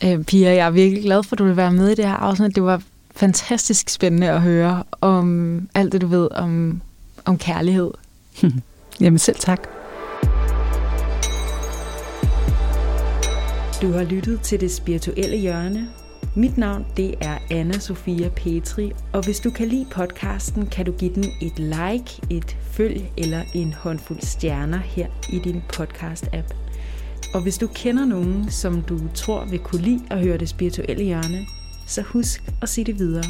Speaker 1: Øh, Pia, jeg er virkelig glad for, at du vil være med i det her afsnit. Det var fantastisk spændende at høre om alt det, du ved om, om kærlighed.
Speaker 2: Jamen selv tak.
Speaker 1: Du har lyttet til det spirituelle hjørne. Mit navn det er Anna Sofia Petri, og hvis du kan lide podcasten, kan du give den et like, et følg eller en håndfuld stjerner her i din podcast-app. Og hvis du kender nogen, som du tror vil kunne lide at høre det spirituelle hjørne, så husk at sige det videre.